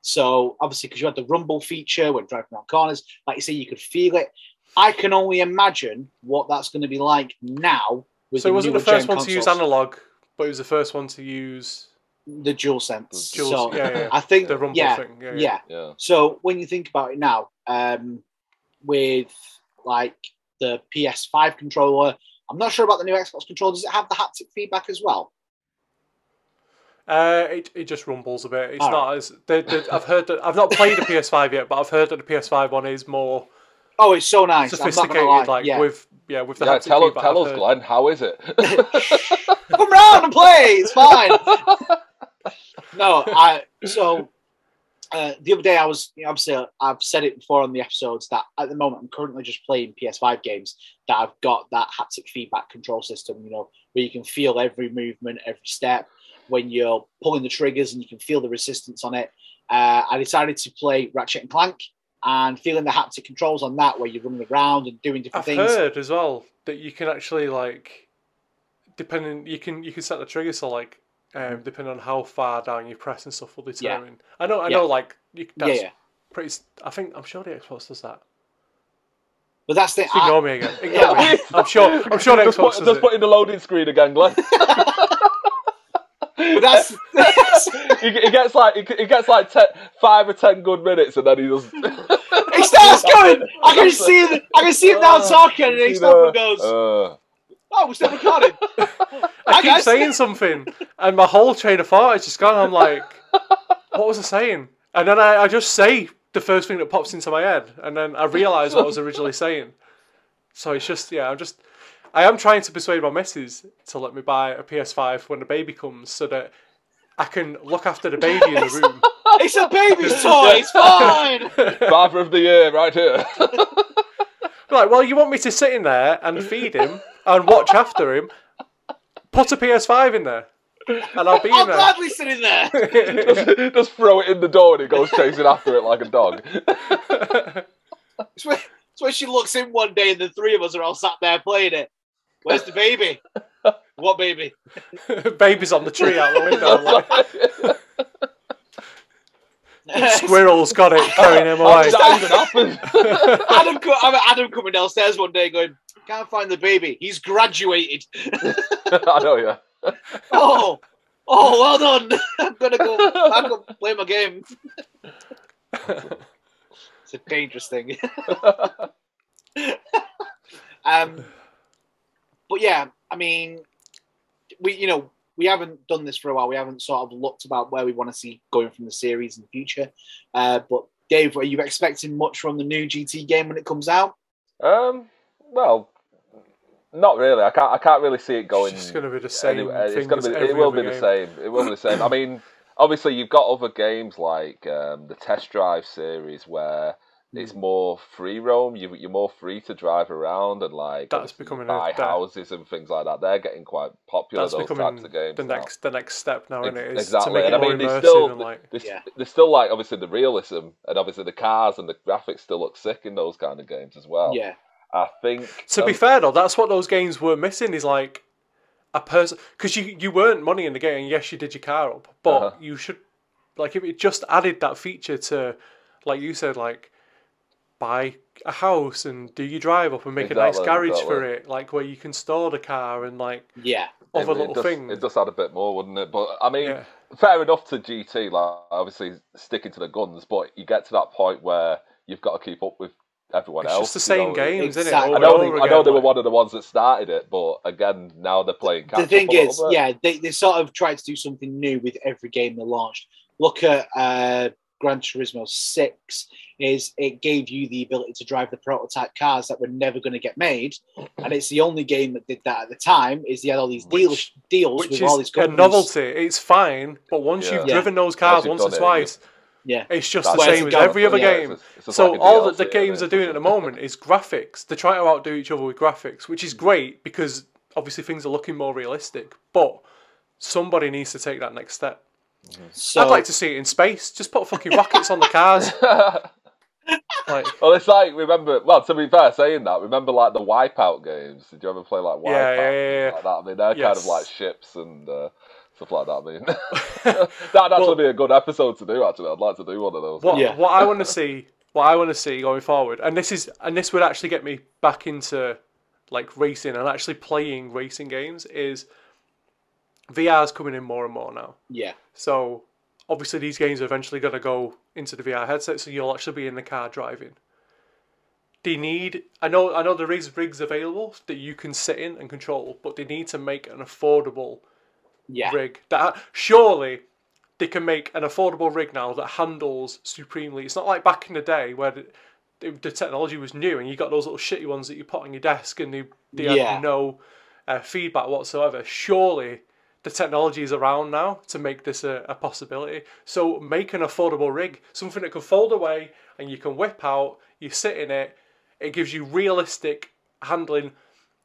So obviously, because you had the rumble feature when driving around corners, like you say, you could feel it. I can only imagine what that's going to be like now. With So it wasn't the first gen one to use analog, but it was the first one to use the dual sense. dual. so yeah, yeah, I think the rumble yeah, thing. Yeah, yeah. Yeah. So when you think about it now, um, with like the PS5 controller, I'm not sure about the new Xbox controller. Does it have the haptic feedback as well? Uh, it, it just rumbles a bit. It's All not as the, the, I've heard that I've not played the PS5 yet, but I've heard that the PS5 one is more Oh, it's so nice. I'm not sophisticated. Like yeah. with yeah, with the Yeah, tell, feedback. tell us, heard. Glenn, how is it? [LAUGHS] come round and play. It's fine. [LAUGHS] no, I so uh, the other day I was you know, obviously I've said it before on the episodes that at the moment I'm currently just playing PS5 games that I've got that haptic feedback control system. You know where you can feel every movement, every step when you're pulling the triggers and you can feel the resistance on it. Uh, I decided to play Ratchet and Clank and feeling the haptic controls on that where you're running around and doing different things. I've heard as well that you can actually like, depending you can you can set the trigger so like, um, depending on how far down you press and stuff will determine. I know I Yeah. know like you, Yeah, that's yeah. pretty. s- I think I'm sure the Xbox does that. But that's the Ignore me again. [LAUGHS] Ignore Yeah. me. I'm sure. I'm sure the just Xbox put, does just it. put in the loading screen again, Glenn. [LAUGHS] but that's, that's he, he gets like he, he gets like ten, five or ten good minutes, and then he does. [LAUGHS] He starts going. I can see him. I can see him now talking, and he stops and goes, Uh, "Oh, we're still recording." [LAUGHS] I Hi, keep saying something, and my whole train of thought is just gone. I'm like, [LAUGHS] what was I saying? And then I, I just say the first thing that pops into my head, and then I realise what I was originally saying. So it's just, yeah, I'm just, I am trying to persuade my missus to let me buy a PS5 when the baby comes, so that I can look after the baby in the room. [LAUGHS] It's a baby's [LAUGHS] toy. It's fine. [LAUGHS] father of the year, right here. Like, well, you want me to sit in there and feed him and watch after him? Put a PS5 in there, and I'll be I'll in there. gladly sit in there. just, just throw it in the door, and it goes chasing after it like a dog. It's when, it's when she looks in one day, and the three of us are all sat there playing it. Where's the baby? What baby? [LAUGHS] Baby's on the tree out the window. Like, [LAUGHS] Squirrel's got it, carrying him away. that even happen? [LAUGHS] Adam, Adam coming downstairs one day, going, "Can't find the baby. He's graduated." I know, yeah. Oh, oh, well done. I'm gonna go back and play my game. it's a dangerous thing. um, but yeah, I mean, we you know we haven't done this for a while. We haven't sort of looked about where we want to see going from the series in the future. Uh, but Dave, are you expecting much from the new GT game when it comes out? Um, well, not really. I can't. I can't really see it going. It's going to be the same. anywhere. It's going to be. It will other be the same. It will be the same. I mean, obviously, you've got other games like um, the Test Drive series where. It's more free roam. You, you're more free to drive around and like That's obviously becoming a- buy that- houses and things like that. They're getting quite popular. That's those types of games the now. next the next step now, isn't Ex- it? Is exactly. to make it And I more mean, they immersive still- like There's, Yeah. there's still like obviously the realism and obviously the cars and the graphics still look sick in those kind of games as well. Yeah, I think. To be um, fair though, that's what those games were missing. Is like a person because you you weren't money in the game. Yes, you did your car up, but Uh-huh. you should like if it just added that feature to, like you said, like buy a house and do your drive up and make a nice Exactly, garage for it, like where you can store the car and like yeah, other it, little it does, things. It does add a bit more, wouldn't it? But I mean, Yeah. fair enough to GT, like obviously sticking to the guns, but you get to that point where you've got to keep up with everyone It's else. It's just the same know. games, isn't it? Over I know, over they, I know they were like- one of the ones that started it, but again, now they're playing catch the thing up a is, bit. yeah, they, they sort of tried to do something new with every game they launched. Look at uh, Gran Turismo 6 is it gave you the ability to drive the prototype cars that were never going to get made and it's the only game that did that at the time is they had all these deals Which- deals which with all these is a novelty. It's fine, but once Yeah. you've Yeah. driven those cars once or it, twice, yeah it's just That's the same as every other Yeah, game. It's just- it's just So like a all that the games isn't are doing at the moment is graphics. They're trying to outdo each other with graphics, which is great because obviously things are looking more realistic. But somebody needs to take that next step. So I'd like to see it in space. Just put fucking rockets on the cars. [LAUGHS] Like, Well, it's like remember. Well, to be fair, saying that, remember like the Wipeout games. Did you ever play like Wipeout? Yeah, yeah, and yeah, Like that? I mean, they're kind of like ships and uh, stuff like that. I mean, [LAUGHS] [LAUGHS] that'd actually Well- be a good episode to do. Actually, I'd like to do one of those. what Yeah. what I want to see, what I want to see going forward, and this is and this would actually get me back into like racing and actually playing racing games is VR's coming in more and more now. yeah So obviously these games are eventually going to go into the VR headset, so you'll actually be in the car driving. They need. I know. I know there is rigs available that you can sit in and control, but they need to make an affordable yeah rig that surely they can make an affordable rig now that handles supremely. It's not like back in the day where the, the, the technology was new and you got those little shitty ones that you put on your desk and they, they Yeah. had no uh, feedback whatsoever. Surely the technology is around now to make this a, a possibility. So make an affordable rig, something that can fold away and you can whip out. You sit in it. It gives you realistic handling.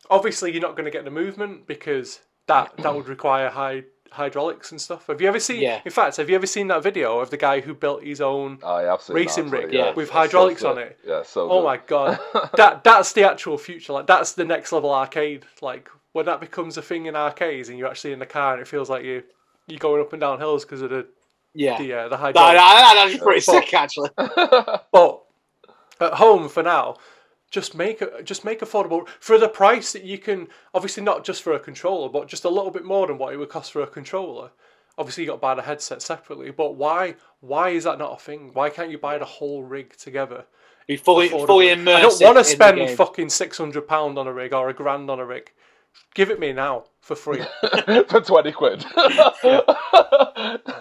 Obviously, you're not going to get the movement because that that would require high hydraulics and stuff. Have you ever seen? Yeah. In fact, have you ever seen that video of the guy who built his own? Oh, I have Racing rig, yeah, with it's hydraulics so on it. Yeah, so Oh good. my god, [LAUGHS] that that's the actual future. Like that's the next level arcade. Like when that becomes a thing in arcades and you're actually in the car and it feels like you you're going up and down hills because of the yeah the uh, the that, hydraulics. that, that's pretty But- sick actually [LAUGHS] But at home for now, just make a, just make affordable for the price that you can. Obviously, not just for a controller, but just a little bit more than what it would cost for a controller. Obviously, you got to buy the headset separately. But why why is that not a thing? Why can't you buy the whole rig together? be fully affordably? fully immersed I don't want to spend fucking six hundred pound on a rig or a grand on a rig. Give it me now for free. [LAUGHS] for 20 quid. [LAUGHS]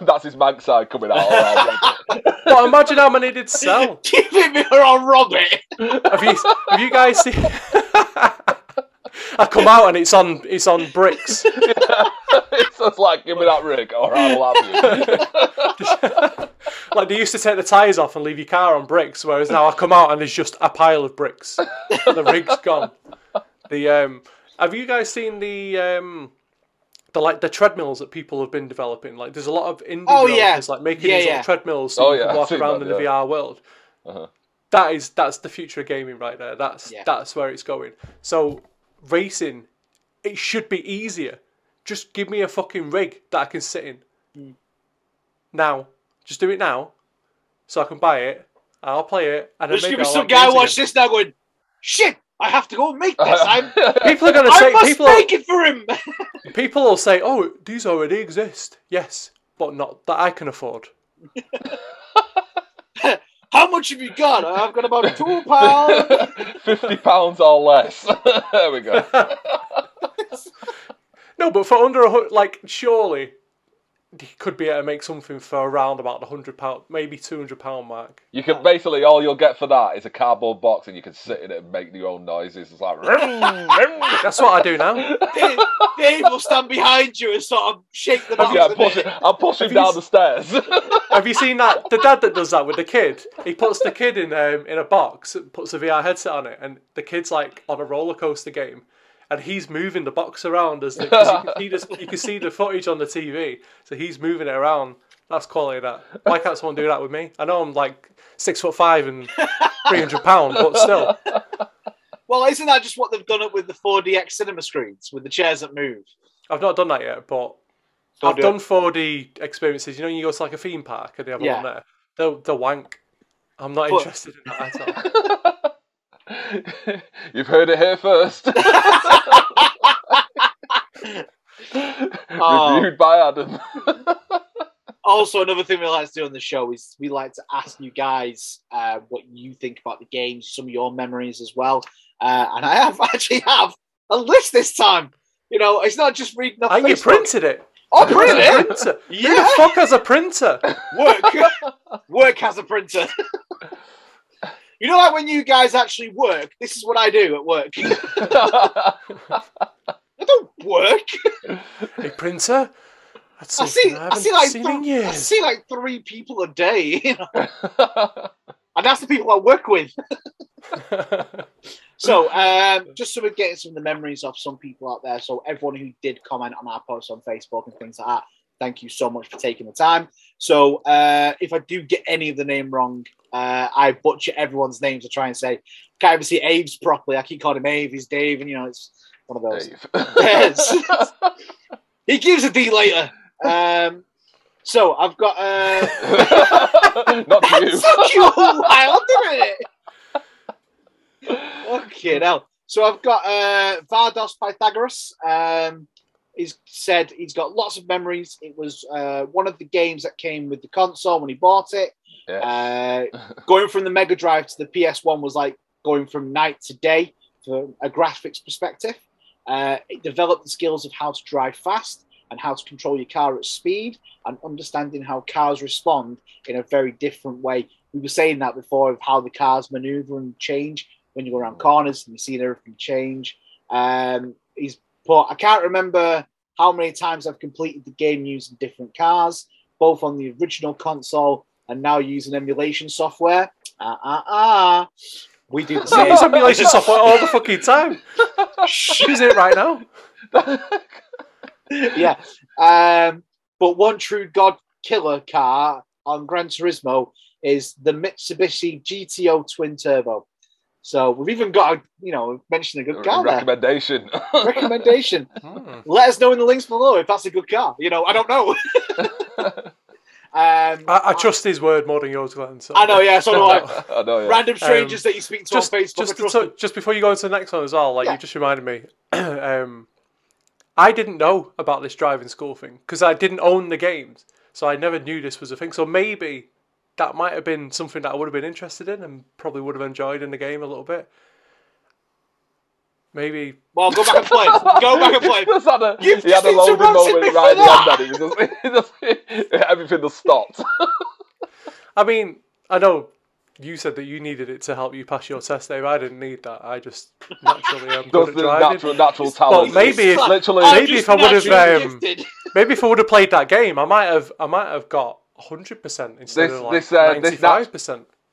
That's his mag side coming out. Right. but [LAUGHS] imagine how many they'd sell. Give it me or I'll rob it. Have you have you guys seen? I come out and it's on it's on bricks. it's just like, give me that rig, or I will have you. like they used to take the tires off and leave your car on bricks, whereas now I come out and there's just a pile of bricks. the rig's gone. The um, have you guys seen the um, the like the treadmills that people have been developing? Like there's a lot of indie Oh, yeah. like making Yeah, these yeah. treadmills so Oh, you yeah, can walk around that, in the. VR world. Uh-huh. That is that's the future of gaming right there. That's Yeah. that's where it's going. So racing, it should be easier. Just give me a fucking rig that I can sit in. Hmm. Now, just do it now, so I can buy it. I'll play it, and then Just maybe give me I'll some guy watch this now going, shit, I have to go and make this. I'm, [LAUGHS] People are gonna I say must people. make it for him. [LAUGHS] People will say, "Oh, these already exist." Yes, but not that I can afford. [LAUGHS] How much have you got? I've got about two pounds. Fifty pounds or less. there we go. No, but for under a hu- like surely he could be able to make something for around about the hundred pound, maybe two hundred pound mark. You can basically all you'll get for that is a cardboard box, and you can sit in it and make your own noises. It's like. [LAUGHS] That's what I do now. Dave, Dave will stand behind you and sort of shake the yeah, box push it, I'll push him down the stairs. [LAUGHS] Have you seen that? The dad that does that with the kid, he puts the kid in um, in a box, puts a VR headset on it, and the kid's like on a roller coaster game, and he's moving the box around as the, 'cause you, can see the, [LAUGHS] you can see the footage on the TV, so he's moving it around. That's quality. That why can't someone do that with me? I know I'm like six foot five and three hundred pound, but still, [LAUGHS] Well, isn't that just what they've done it with the 4DX cinema screens with the chairs that move? I've not done that yet. But Don't I've do done it. 4D experiences. You know, you go to like a theme park and they have Yeah. one there. They're, they're wank. I'm not But- interested in that at all. [LAUGHS] [LAUGHS] You've heard it here first. [LAUGHS] Oh. Reviewed by Adam. [LAUGHS] Also, another thing we like to do on the show is we like to ask you guys uh, what you think about the games, some of your memories as well. Uh, and I have actually have a list this time. You know, it's not just reading off And you printed it. Oh, Who has a printed it? printer? Who the fuck has a printer? Work. work has a printer. You know, like when you guys actually work, this is what I do at work. [LAUGHS] I don't work. A printer? That's I see, I I see like, seen th- I see like three people a day, [LAUGHS] you know, [LAUGHS] and that's the people I work with. So, um, just so we're getting some of the memories of some people out there. So, everyone who did comment on our posts on Facebook and things like that, thank you so much for taking the time. So, uh, if I do get any of the name wrong, uh, I butcher everyone's names to try and say, can't even see Abe's properly. I keep calling him Abe, he's Dave, and you know, it's one of those. [LAUGHS] Yes. [LAUGHS] He gives a D later. Um, so, I've got. Uh, [LAUGHS] Not you. took you a while, didn't it? Okay, now. So I've got uh, Vardos Pythagoras. Um, he's said he's got lots of memories. It was uh, one of the games that came with the console when he bought it. Uh, [LAUGHS] going from the Mega Drive to the PS1 was like going from night to day from a graphics perspective. Uh, it developed the skills of how to drive fast and how to control your car at speed and understanding how cars respond in a very different way. We were saying that before of how the cars maneuver and change when you go around corners and you're seeing everything change. Um, he's put, I can't remember how many times I've completed the game using different cars, both on the original console and now using emulation software. Ah, ah, ah. We do the [LAUGHS] same. use emulation software all the fucking time. [LAUGHS] Use it right now. [LAUGHS] yeah. Um, but one true god killer car on Gran Turismo is the Mitsubishi GTO Twin Turbo. So we've even got a, you know, mentioned a good car there. Recommendation. Recommendation. Hmm. Let us know in the links below if that's a good car. You know, I don't know. Um, I, I trust his word more than yours, Glenn. So. I know, yeah, so do I. [LAUGHS] I know, yeah. Random strangers Um, that you speak to just, on Facebook. just, to trust tou- them. just before you go into the next one as well, like Yeah. you just reminded me, [CLEARS THROAT] um, I didn't know about this driving school thing because I didn't own the games, so I never knew this was a thing. So maybe that might have been something that I would have been interested in and probably would have enjoyed in the game a little bit. Maybe Well, go back and play. [LAUGHS] Go back and play. Just had a, You've he had a loading moment me right at the end, he just, [LAUGHS] just everything just stopped. [LAUGHS] I mean I know you said that you needed it to help you pass your test, Dave. I didn't need that. I just naturally am good at the driving. natural, natural But maybe if literally, maybe if I would have, um. Maybe if I would have played that game, I might have. I might have got hundred percent instead This- of like this, uh, this ninety-five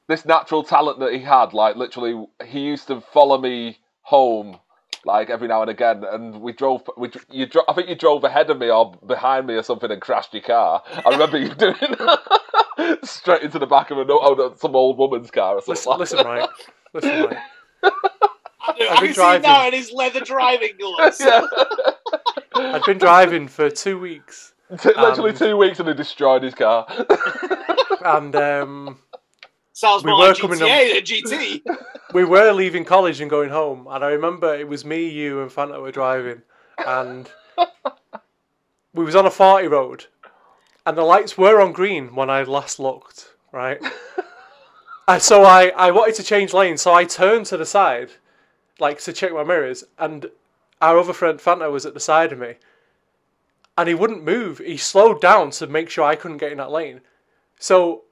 this natural talent that he had, like literally, he used to follow me home, like every now and again, and we drove. We you, dro- I think you drove ahead of me or behind me or something and crashed your car. I remember you [LAUGHS] doing that straight into the back of a no- oh, no, some old woman's car or something. Listen, like listen, right. Listen, right. [LAUGHS] I, I've been can see driving. now in his leather driving gloves. [LAUGHS] yeah. I'd been driving for two weeks, T- literally Um, two weeks and he destroyed his car. and um, Sounds We more were like coming GTA GT. [LAUGHS] we were leaving college and going home. And I remember it was me, you, and Fanta were driving, and [LAUGHS] we was on a forty road, and the lights were on green when I last looked. Right. [LAUGHS] And so I, I wanted to change lanes, so I turned to the side, like to check my mirrors, and our other friend Fanta was at the side of me, and he wouldn't move. He slowed down to make sure I couldn't get in that lane. So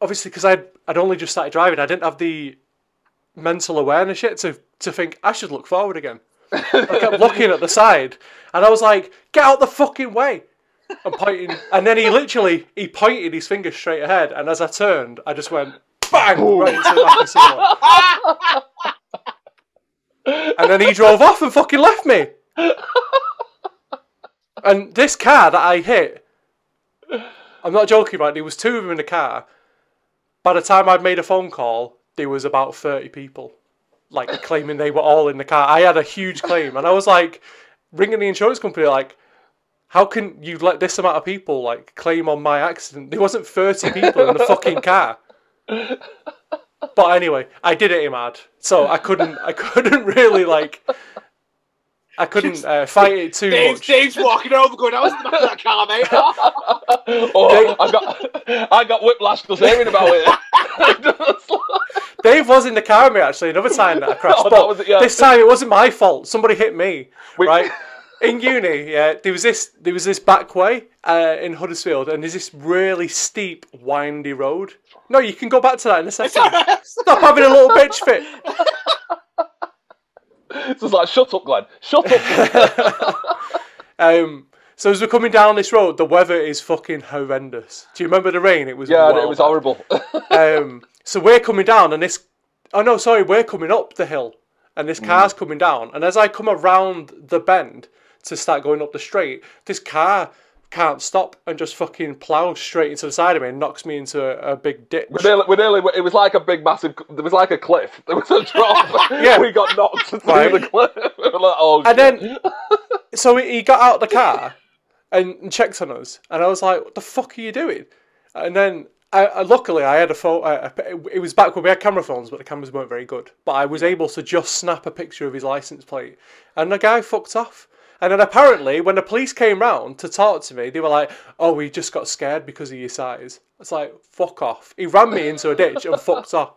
obviously, because I'd I'd only just started driving, I didn't have the mental awareness yet to to think I should look forward again. I kept [LAUGHS] looking at the side, and I was like, "Get out the fucking way!" and pointing, and then he literally he pointed his finger straight ahead, and as I turned, I just went bang right into the back of someone. and then he drove off and fucking left me. And this car that I hit, I'm not joking, right? There was two of them in the car. By the time I'd made a phone call, there was about 30 people, like claiming they were all in the car. I had a huge claim, and I was like, ringing the insurance company, like, how can you let this amount of people like claim on my accident? There wasn't 30 people in the fucking car. But anyway, I did it mad, so I couldn't. I [LAUGHS] couldn't really like. I couldn't uh, fight it too Dave's, much. Dave's walking over, going, "I was in the back of that car, mate." [LAUGHS] oh, I got I got whiplash just hearing about it. [LAUGHS] Dave was in the car with me actually another time that I crashed, [LAUGHS] Oh, that but was it, yeah. this time it wasn't my fault. Somebody hit me, We- right? In uni, yeah, there was this there was this back way uh, in Huddersfield, and there's this really steep, windy road. No, you can go back to that in a second. Stop having a little bitch fit. It's just like, shut up, Glenn. Shut up. [LAUGHS] Um, so as we're coming down this road, the weather is fucking horrendous. Do you remember the rain? It was yeah, it was horrible. [LAUGHS] Um, so we're coming down, and this. Oh no, sorry, we're coming up the hill, and this car's Mm. coming down. And as I come around the bend to start going up the straight, this car can't stop and just fucking plows straight into the side of me and knocks me into a, a big ditch. We nearly, we nearly, it was like a big, massive. There was like a cliff. [LAUGHS] There was a drop. [LAUGHS] Yeah. we got knocked through Right. the cliff. [LAUGHS] We like, oh, And shit. then, so he got out of the car and, and checked on us, and I was like, "What the fuck are you doing?" And then, I, I, luckily, I had a photo. It was back when we had camera phones, but the cameras weren't very good. But I was able to just snap a picture of his license plate, and the guy fucked off. And then apparently, when the police came round to talk to me, they were like, "Oh, we just got scared because of your size." It's like, "Fuck off!" He ran me into a ditch and fucked off.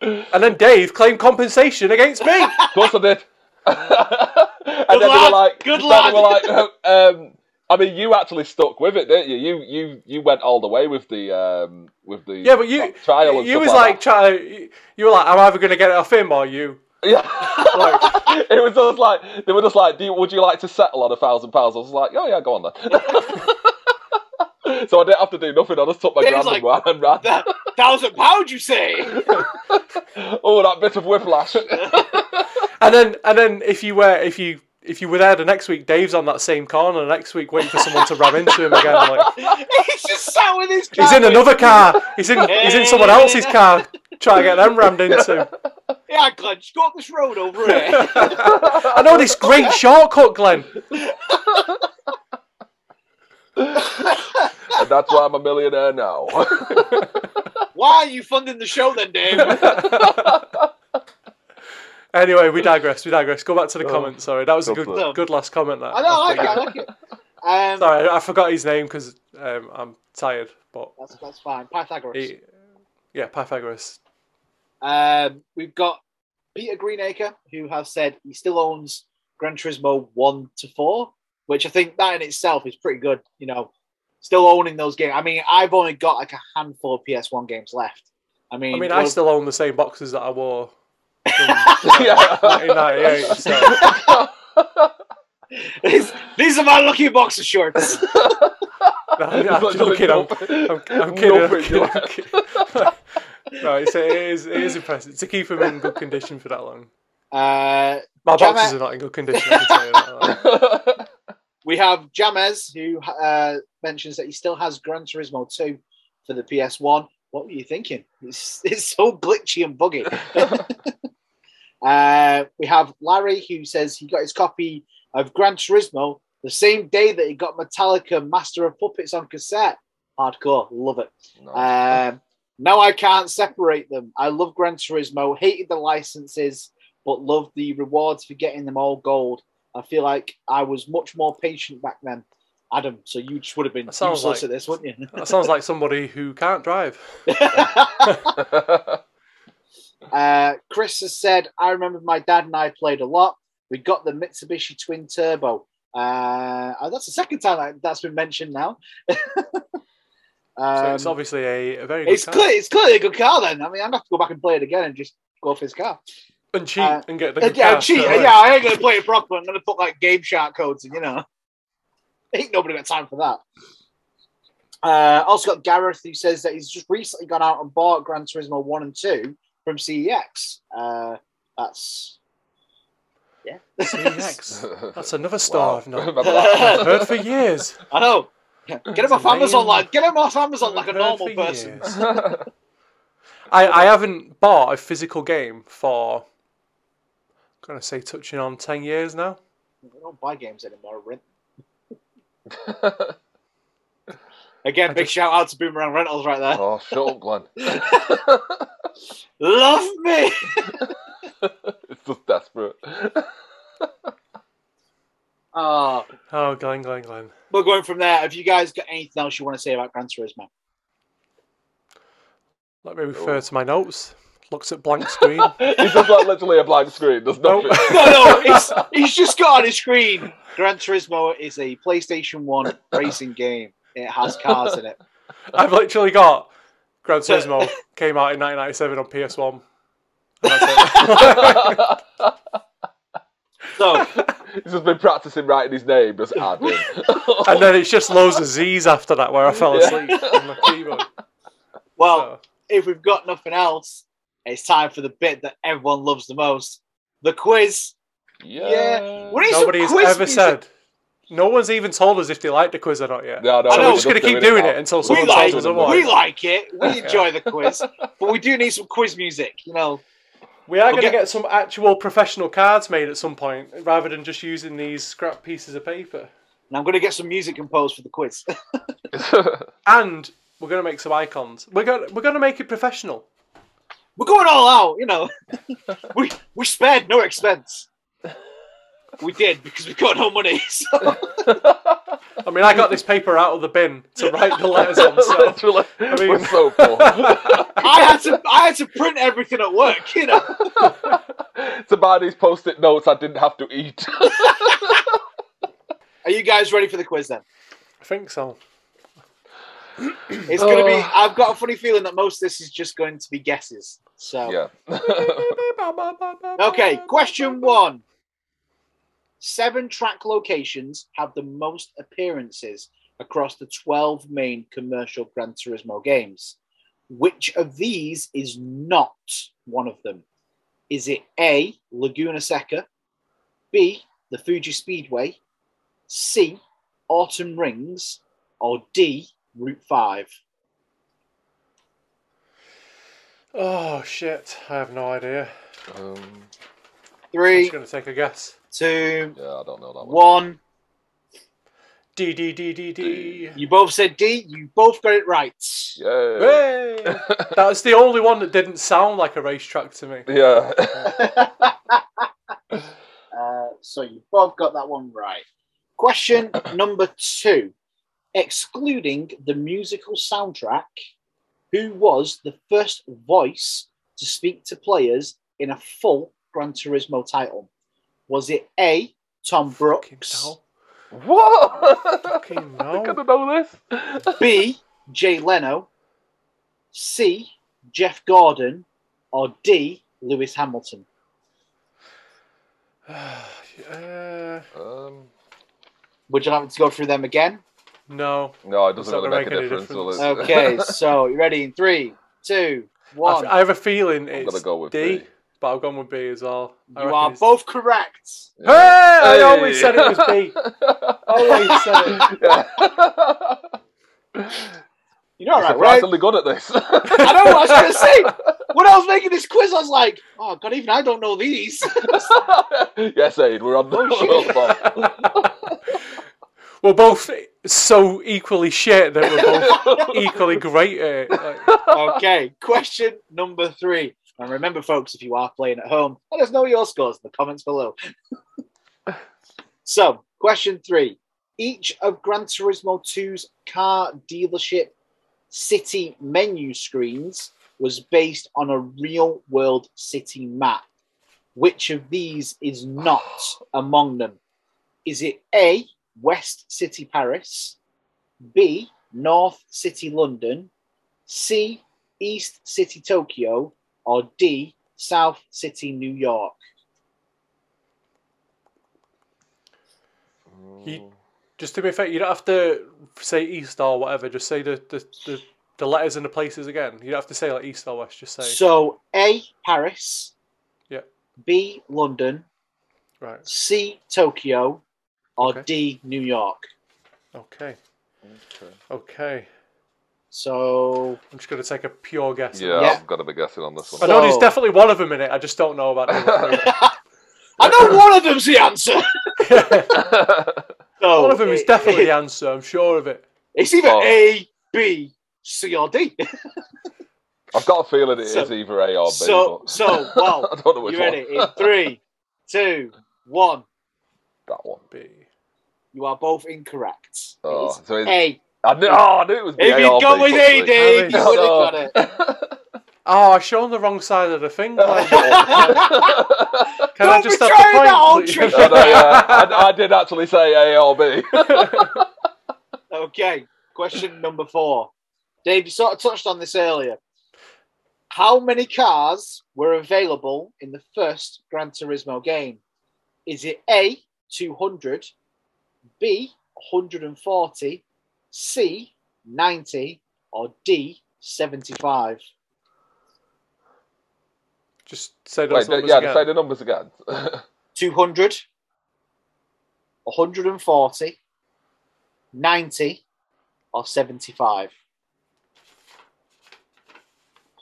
And then Dave claimed compensation against me. Of course I did. and then they were like, good then. They were like, um, I mean, you actually stuck with it, didn't you? You you you went all the way with the um, with the Yeah, but you trial and you stuff was like, like trying. You were like, I'm either going to get it off him or you. That. yeah. [LAUGHS] it was just like they were just like, Do you, would you like to settle on a thousand pounds? I was like, oh yeah, go on then. [LAUGHS] so I didn't have to do nothing. I just took my Dave's grand like, and ran and ran. that thousand pound, you say? [LAUGHS] oh, that bit of whiplash. And then and then if you were if you if you were there the next week, Dave's on that same corner the next week waiting for someone to ram into him again. Like He's just sat with his car. he's in another car. He's in he's in someone else's car trying to get them rammed into. Yeah, Glenn, just go up this road over here. [LAUGHS] I know this great shortcut, Glenn. and that's why I'm a millionaire now. [LAUGHS] Why are you funding the show then, Dave? [LAUGHS] Anyway, we digress. We digress. Go back to the Oh. comment. Sorry, that was a good Go good last comment. That I know, I like it, I like it. Um, Sorry, I forgot his name because um, I'm tired. But That's, that's fine. Pythagoras. he, yeah, Pythagoras. Um, we've got Peter Greenacre, who has said he still owns Gran Turismo 1 to 4, which I think that in itself is pretty good. You know, still owning those games. I mean, I've only got like a handful of PS1 games left. I mean, I mean, one I still own the same boxes that I wore from [LAUGHS] Yeah. 1998. So. these, [LAUGHS] these are my lucky boxer shorts. [LAUGHS] No, I'm, I'm joking. I'm, I'm, I'm kidding. I'm kidding, I'm kidding. No, so it, is, it is impressive to keep them in good condition for that long. Uh, My Jam- boxes are not in good condition. I can tell you that. [LAUGHS] we have Jamez, who uh, mentions that he still has Gran Turismo 2 for the PS1. What were you thinking? It's, it's so glitchy and buggy. [LAUGHS] uh, we have Larry, who says he got his copy of Gran Turismo the same day that he got Metallica Master of Puppets on cassette. Hardcore, love it. Um, now I can't separate them. I love Gran Turismo, hated the licenses, but loved the rewards for getting them all gold. I feel like I was much more patient back then. Adam. So you just would have been useless like- at this, wouldn't you? That sounds like somebody who can't drive. [LAUGHS] [LAUGHS] uh, Chris has said, I remember my dad and I played a lot. We got the Mitsubishi Twin Turbo. Uh, oh, that's the second time that's been mentioned now. [LAUGHS] So it's Um, obviously a, a very good it's car. clear, it's clearly a good car. Then I mean, I'm gonna have to go back and play it again and just go off his car. and cheat uh, and get the Uh, good yeah, car cheat. straight away. Yeah, I ain't gonna play it properly. I'm gonna put like Game Shark codes, and you know, [LAUGHS] ain't nobody got time for that. Uh, also got Gareth who says that he's just recently gone out and bought Gran Turismo one and two from CEX. Uh, that's yeah. CEX. [LAUGHS] That's another star Wow. I've not [LAUGHS] heard for years. I know. [LAUGHS] Get him That's off Amazon, amazing. like get him off Amazon like a normal person. [LAUGHS] I, I haven't bought a physical game for, I'm going to say, touching on 10 years now. We don't buy games anymore. Rent. [LAUGHS] Again, I big just- shout out to Boomerang Rentals right there. oh, shut up, Glenn. Love me. it's just desperate. Oh, Oh, Glenn, Glenn, Glenn. we're going from there. Have you guys got anything else you want to say about Gran Turismo? Let me refer Oh. to my notes. Looks at blank screen. [LAUGHS] He's just like literally a blank screen. There's Nope. nothing. [LAUGHS] No, no, he's, [LAUGHS] he's just got on his screen. Gran Turismo is a PlayStation 1 racing game. It has cars in it. I've literally got Gran Turismo came out in 1997 on PS1. And that's it. So, [LAUGHS] He's just been practicing writing his name, just adding. [LAUGHS] and then it's just loads of Z's after that where I fell asleep on my keyboard. [LAUGHS] well, So, if we've got nothing else, it's time for the bit that everyone loves the most the quiz. yeah. What is some nobody has quiz ever music? said. No one's even told us if they like the quiz or not yet. No, no, I so know, we're just going to keep doing it, until We someone like, tells us otherwise. we like it. We enjoy the quiz. But we do need some quiz music, you know. We are We'll going to get- get some actual professional cards made at some point, rather than just using these scrap pieces of paper. And I'm going to get some music composed for the quiz. [LAUGHS] [LAUGHS] And we're going to make some icons. We're going we're going to make it professional. We're going all out, you know. [LAUGHS] we we spared no expense. We did because we got no money. So. [LAUGHS] I mean, I got this paper out of the bin to write the letters on. So Literally, I mean- we're so poor. I had to I had to print everything at work, you know. to buy these post-it notes, I didn't have to eat. [LAUGHS] Are you guys ready for the quiz then? I think so. It's going to be. [SIGHS] I've got a funny feeling that most of this is just going to be guesses. So yeah. [LAUGHS] okay, question one. Seven track locations have the most appearances across the 12 main commercial Gran Turismo games. Which of these is not one of them? Is it A, Laguna Seca, B, the Fuji Speedway, C, Autumn Rings, or D, Route 5? Oh shit! I have no idea. Um, I'm Three, just going to take a guess. Two, yeah, I don't know that one. one. D D D D D. You both said D. You both got it right. Yeah. Hey! [LAUGHS] That's the only one that didn't sound like a racetrack to me. Yeah. [LAUGHS] [LAUGHS] uh, so you both got that one right. Question [COUGHS] number two. Excluding the musical soundtrack, who was the first voice to speak to players in a full Gran Turismo title? Was it A. Tom Brooks, no. what? Fucking [LAUGHS] I no. couldn't know this. B. Jay Leno, C. Jeff Gordon, or D. Lewis Hamilton? [SIGHS] uh, Um, Would you like me to go through them again? no. no, it doesn't not really gonna make a make difference. will it? difference. Okay, [LAUGHS] so you ready in three, two, I, one. f- I have a feeling I'm it's gonna go with D, B. but I've gone with B as well. I you reckon are it's- both correct. Hey! I always said it was B. [LAUGHS] Always said it. [LAUGHS] You know, You're right? When I, surprisingly good at this. I know what I was going [LAUGHS] to say. When I was making this quiz, I was like, "Oh God, even I don't know these." yes, Aid, we're on the Oh, shit. we're both so equally shit that we're both equally great at it. Like, okay, question number three. And remember, folks, if you are playing at home, let us know your scores in the comments below. so, question three: Each of Gran Turismo 2's car dealership city menu screens was based on a real world city map. Which of these is not among them? Is it A, West City Paris, B, North City London, C, East City Tokyo, or D, South City New York? You- Just to be fair, you don't have to say east or whatever. Just say the, the, the, the letters and the places again. You don't have to say like east or west. Just say So A, Paris, Yeah. B, London, right. C, Tokyo, or Okay. D, New York. Okay. Okay. Okay. So I'm just gonna take a pure guess. Yeah, Yeah. I've got to be guessing on this one. I know there's definitely one of them in it. I just don't know about number three. [LAUGHS] I know one of them's the answer. [LAUGHS] So one of them is it- definitely the answer. I'm sure of it. It's either Oh. A, B, C, or D. [LAUGHS] I've got a feeling it is So- either A or B. so, but so, well, I don't know which you ready? one. In three, two, one. That one. B. You are both incorrect. Oh, It's so it's, A. I knew, oh, I knew it was B If you'd or gone with A, quickly. You No, would have no. Oh. got it. [LAUGHS] Oh, I've shown the wrong side of the thing. [LAUGHS] Can I Don't just have the that old point, please? No, no, yeah. I, I did actually say A or B. [LAUGHS] Okay, question number four. Dave, you sort of touched on this earlier. How many cars were available in the first Gran Turismo game? Is it A, 200, B, 140, C, 90, or D, 75? Just say those Wait, numbers yeah, again. say the numbers again. [LAUGHS] 200, 140, 90, or 75?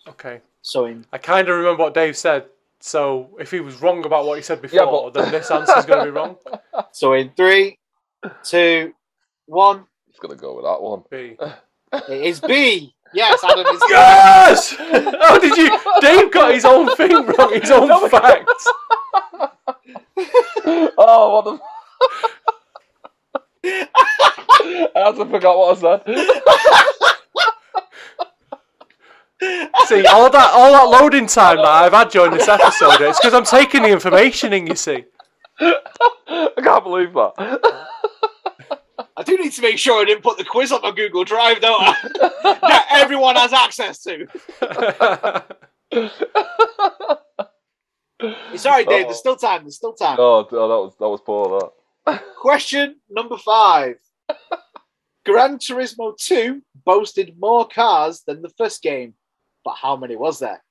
Okay. So in I kind of remember what Dave said. So if he was wrong about what he said before, Yeah, but- then this answer's going to be wrong. [LAUGHS] so in three, two, one. It's gonna go with that one. B. It is B. Yes, Adam is [LAUGHS] Yes! How did you? Dave got his own thing wrong, his own [LAUGHS] facts. Oh, what the? [LAUGHS] I actually forgot what I said. See, all that all that loading time that I've had during this episode, it's because I'm taking the information in. You see, I can't believe that. I do need to make sure I didn't put the quiz up on my Google Drive, don't I? [LAUGHS] that everyone has access to. Sorry, all right, Dave. There's still time. There's still time. Oh, oh, that was that was poor. That. Question number five. Gran Turismo 2 boasted more cars than the first game, but how many was there?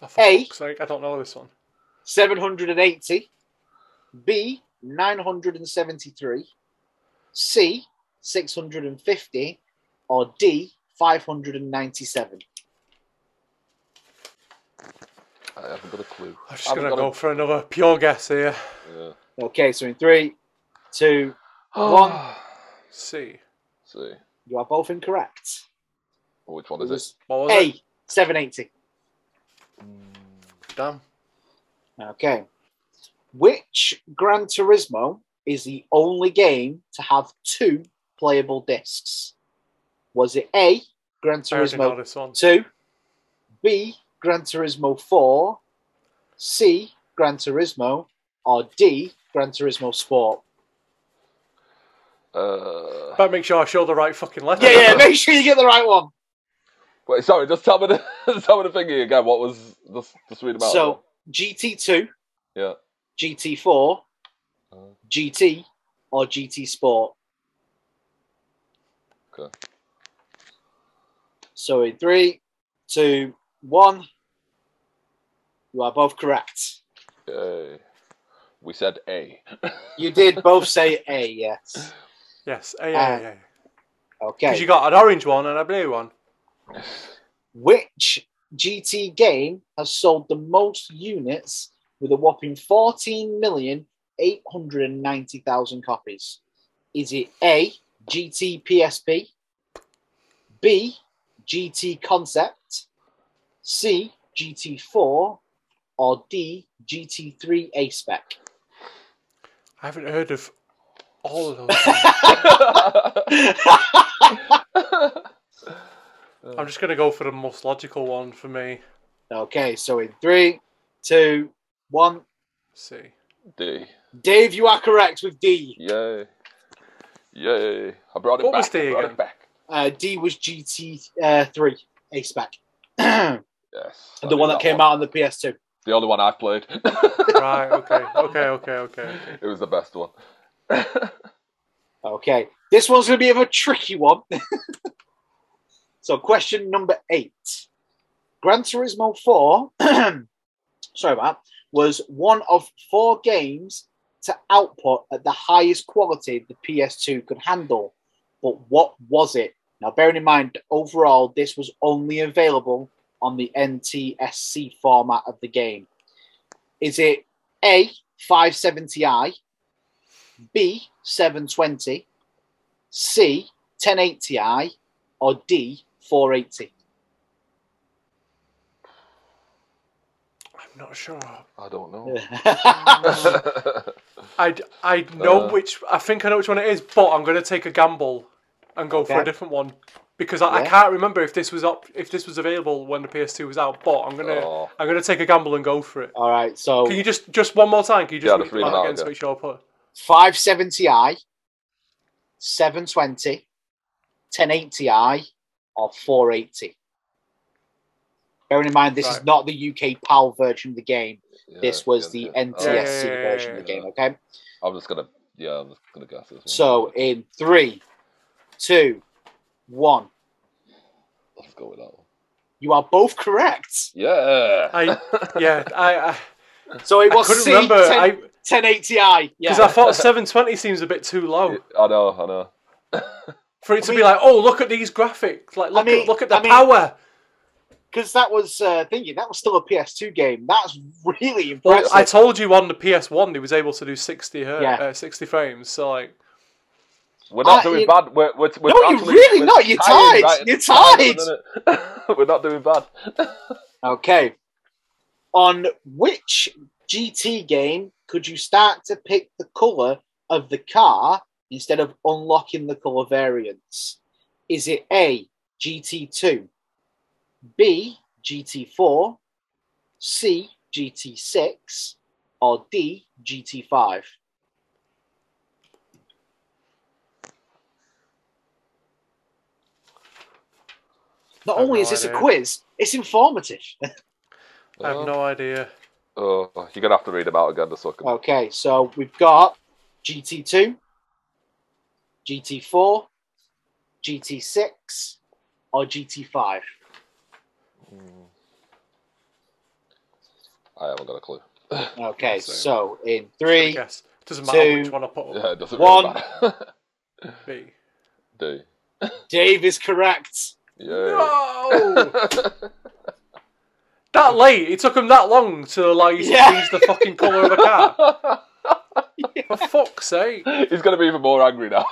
Oh, for A. fuck's sake, I don't know this one. 780, B, 973, C, 650, or D, 597. I haven't got a clue. I'm just gonna go a- for another pure guess here. Yeah. Okay, so in three, two, ah, one, C. See, you are both incorrect. which one is it? was What was A, it? 780. Mm, damn. Okay. Which Gran Turismo is the only game to have two playable discs? Was it A, Gran I Turismo one. 2, B, Gran Turismo 4, C, Gran Turismo, or D, Gran Turismo Sport? Uh, Better make sure I show the right fucking letter. Yeah, yeah, [LAUGHS] make sure you get the right one. wait, sorry. Just tell me the [LAUGHS] tell me the thingy again. What was just just read about? So, GT2, yeah. GT4, Uh, GT, or GT Sport? Okay. So in three, two, one, you are both correct. Yay. We said A. [LAUGHS] You did both say A, yes. Yes. A, yeah, yeah, yeah. Because you got an orange one and a blue one. Which GT game has sold the most units with a whopping 14,890,000 copies? Is it A, GT PSP, B, GT Concept, C, GT4, or D, GT3 A Spec? I haven't heard of all of those. [LAUGHS] I'm just gonna go for the most logical one for me. okay, so in three, two, one. see. D. Dave, you are correct with D. Yay. Yay. I brought it What back. was D I brought again? it back. Uh, D was GT uh, three A spec, the Yes. I one knew that came out on the PS2. The only one I've played. [LAUGHS] Right. Okay. Okay. Okay. Okay. okay. It was the best one. [LAUGHS] Okay, this one's going to be of a tricky one. [LAUGHS] so, question number eight Gran Turismo 4, [CLEARS THROAT] sorry about that, was one of four games to output at the highest quality the PS2 could handle. But what was it? Now, bearing in mind, overall, this was only available on the NTSC format of the game. Is it A, 570i, B, 720, C, 1080i, or D, 480? Not sure. I don't know. I [LAUGHS] I know Uh. which. I think I know which one it is, but I'm gonna take a gamble and go for a different one because I, I Yeah. can't remember if this was up if this was available when the PS2 was out. But I'm gonna Oh. I'm gonna take a gamble and go for it. All right, so Can you just just one more time? Can you just Yeah, read just read them them out out again to again. make sure I put? 570i, 720, 1080i, or 480? Bearing in mind, this is not the UK PAL version of the game. Yeah, This was the yeah. NTSC Yeah, yeah, yeah, version yeah, of the game, okay? I'm just gonna, yeah, I'm just gonna guess this one. So, in three, two, one, let's go with that one. you are both correct. Yeah. I yeah I So it I, I was couldn't C, remember 10, I 1080i. because I thought 720 seems a bit too low I know. I know. for it to I be like oh look at these graphics like look mean- at look at the I mean- power. Because that was uh, thinking that was still a PS2 game. That's really Well, impressive. I told you on the PS1 he was able to do 60 hertz, Yeah. uh, 60 frames. So like, We're not Uh, doing you- bad. We're, we're, we're No, you're really we're not. You're tying tied. right- You're tying at tied. [LAUGHS] we're not doing bad. [LAUGHS] Okay. On which GT game could you start to pick the colour of the car instead of unlocking the colour variants? Is it A, GT2, B, GT4, C, GT6, or D, GT5? Not only no is this a quiz, it's informative. [LAUGHS] I have no idea. Oh, you're gonna have to read them out again, just so I can. Okay, so we've got GT2, GT4, GT6, or GT5. Mm. I haven't got a clue. Okay, So- so in I three, guess doesn't matter two, which one I put. Yeah, Up. it doesn't One. really matter. B. [LAUGHS] D. Dave is correct. Yeah. No! [LAUGHS] that late? It took him that long to allow you to Yeah. change the fucking colour of a car. [LAUGHS] For fuck's sake! He's gonna be even more angry now.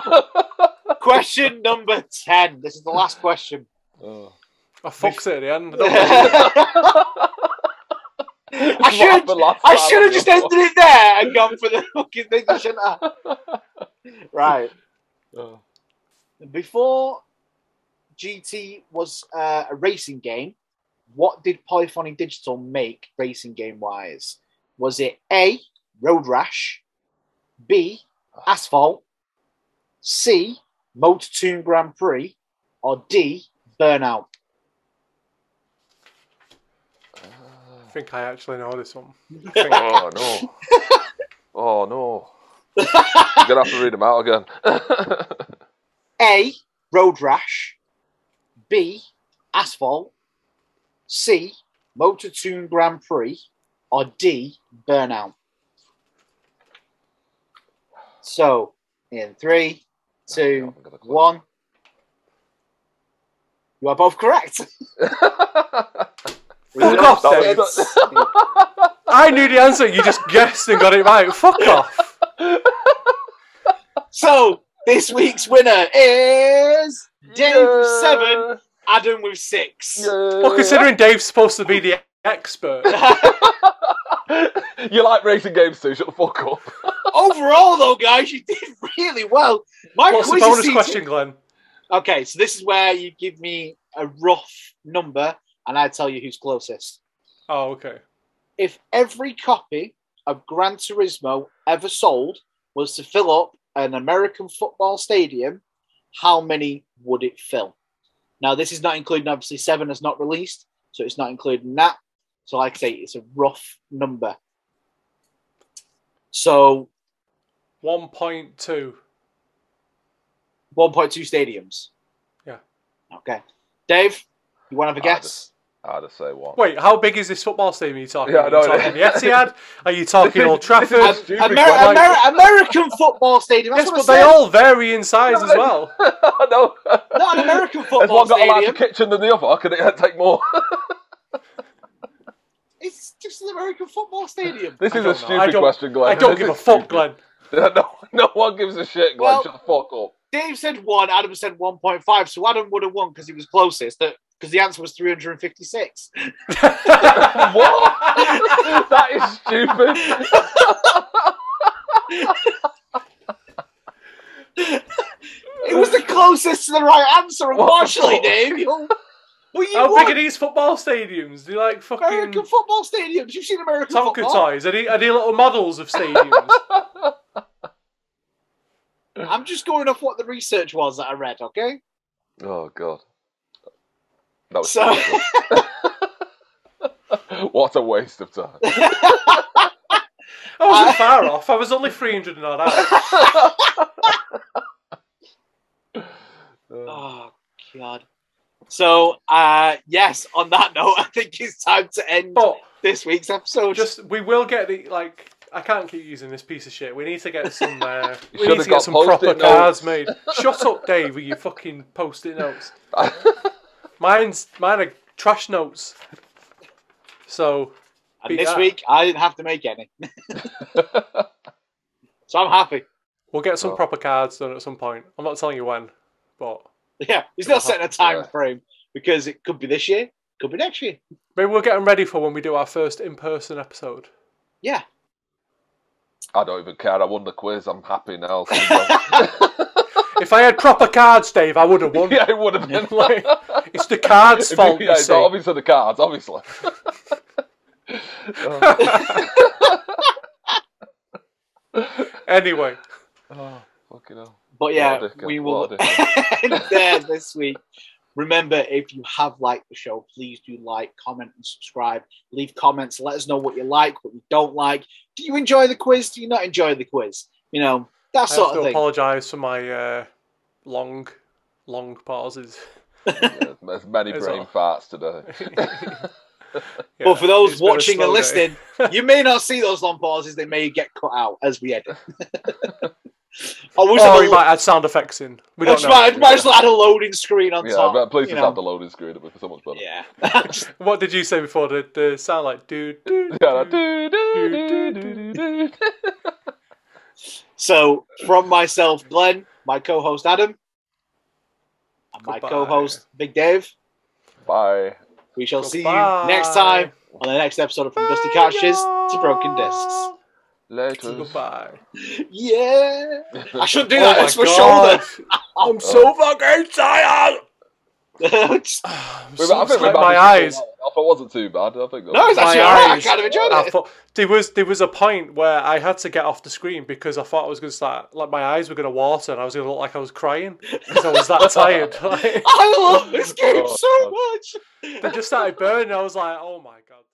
Question number 10. This is the last question. oh. [LAUGHS] I fucked it at the end. I. I should, I should have just ended it there and gone for the fucking thing, shouldn't I? [LAUGHS] Right. Oh. Before GT was uh, a racing game, what did Polyphony Digital make racing game wise? Was it A, Road Rash, B, Asphalt, C, Motor Toon Grand Prix, or D, Burnout? Think I actually know this one. [LAUGHS] oh no. [LAUGHS] Oh no. You're [LAUGHS] gonna have to read them out again. A, Road Rash, B, Asphalt, C, Motor Toon Grand Prix, or D, Burnout? So, in three, I two, haven't got a clue. one. You are both correct. Fuck off, Dave. [LAUGHS] I knew the answer. You just guessed and got it right. Fuck off. So, this week's winner is Dave with seven, Adam with six. Yeah. Well, considering Dave's supposed to be the expert, [LAUGHS] you like racing games too, shut the fuck up. [LAUGHS] Overall, though, guys, you did really well. My What's the quiz bonus is question, Glenn? Okay, so this is where you give me a rough number, and I tell you who's closest. Oh, okay. If every copy of Gran Turismo ever sold was to fill up an American football stadium, how many would it fill? Now, this is not including obviously seven is not released, so it's not including that. So, like I say, it's a rough number. So, 1.2. 1.2 stadiums. Yeah. Okay. Dave, you want to have a I'd guess? Just, I'd just say one. Wait, how big is this football stadium? Are you talking? Yeah, I Are know, you talking the. Etihad? [LAUGHS] Are you talking Old Trafford? Stupid Amer- question. Amer- American football stadium. That's yes, what but I they said. all vary in size as well. [LAUGHS] no. Not an American Has football one got a larger kitchen than the other? Can it take more? [LAUGHS] It's just an American football stadium. this is a stupid question, Glenn. I don't This give a fuck, stupid. Glenn. No, no one gives a shit, Glenn. Well- Shut the fuck up. Dave said one. Adam said one point five. So Adam would have won because he was closest. Because the answer was three hundred and fifty-six. [LAUGHS] what? [LAUGHS] that is stupid. It was the closest to the right answer. Unfortunately, What? Dave. You, well, you How won. big are these football stadiums? Do you like fucking American football stadiums. You've seen American Tonka football. toys? Are they, are they little models of stadiums? [LAUGHS] I'm just going off what the research was that I read. Okay. Oh god. That was So- [LAUGHS] what a waste of time. I wasn't far off. I was only 300 and odd out. [LAUGHS] Oh God. So uh yes, on that note, [LAUGHS] I think it's time to end But this week's episode. just, we will get the, like, I can't keep using this piece of shit. We need to get some, uh, we need to get some proper post-it cards made. Shut up, Dave, with your fucking post-it notes. Mine's, mine are trash notes. So, and this that. week I didn't have to make any. [LAUGHS] so I'm happy. we'll get some Oh. proper cards done at some point. I'm not telling you when, but Yeah, he's not setting a time Yeah. frame because it could be this year, could be next year. maybe we'll get them ready for when we do our first in-person episode. Yeah. I don't even care. I won the quiz. I'm happy now. [LAUGHS] [LAUGHS] If I had proper cards, Dave, I would have won. [LAUGHS] yeah, it would have been. Like, [LAUGHS] it's the cards' fault, you- you yeah, it's see. obviously the cards, obviously. [LAUGHS] Anyway, oh, fucking hell. But yeah, What a dickhead, we will end there this week. Remember, if you have liked the show, please do like, comment, and subscribe. Leave comments. Let us know what you like, what you don't like. Do you enjoy the quiz? Do you not enjoy the quiz? You know, that I have sort to of thing. apologise for my uh, long, long pauses. Yeah, there's many brain all- farts today. [LAUGHS] Yeah, but for those it's been a watching and listening, you may not see those long pauses. They may get cut out as we edit. [LAUGHS] I wish Or I we might add sound effects in. We don't just know. might, might just add a loading screen on yeah, top. but please just know. have the loading screen. It would be so much better. Yeah. [LAUGHS] What did you say before? The, the sound like do do. Yeah, like, do. do, do, do, do, do. So, from myself, Glenn, my co-host Adam, and my co-host Big Dave, Bye. we shall see you next time on the next episode of From Dusty Couches to Broken Discs. Later. Goodbye. Yeah. I shouldn't do Oh that. my it's my God. shoulder. [LAUGHS] I'm so fucking tired. Just- [LAUGHS] ah, I'm so I think we tired. managed my eyes. that off. It wasn't too bad. I think. no, it's actually alright. I kind of enjoyed I it. thought there was there was a point where I had to get off the screen because I thought I was going to start like my eyes were going to water and I was going to look like I was crying because I was that [LAUGHS] tired. Like, I love this game Oh, so much. they just started burning. I was like, oh my god.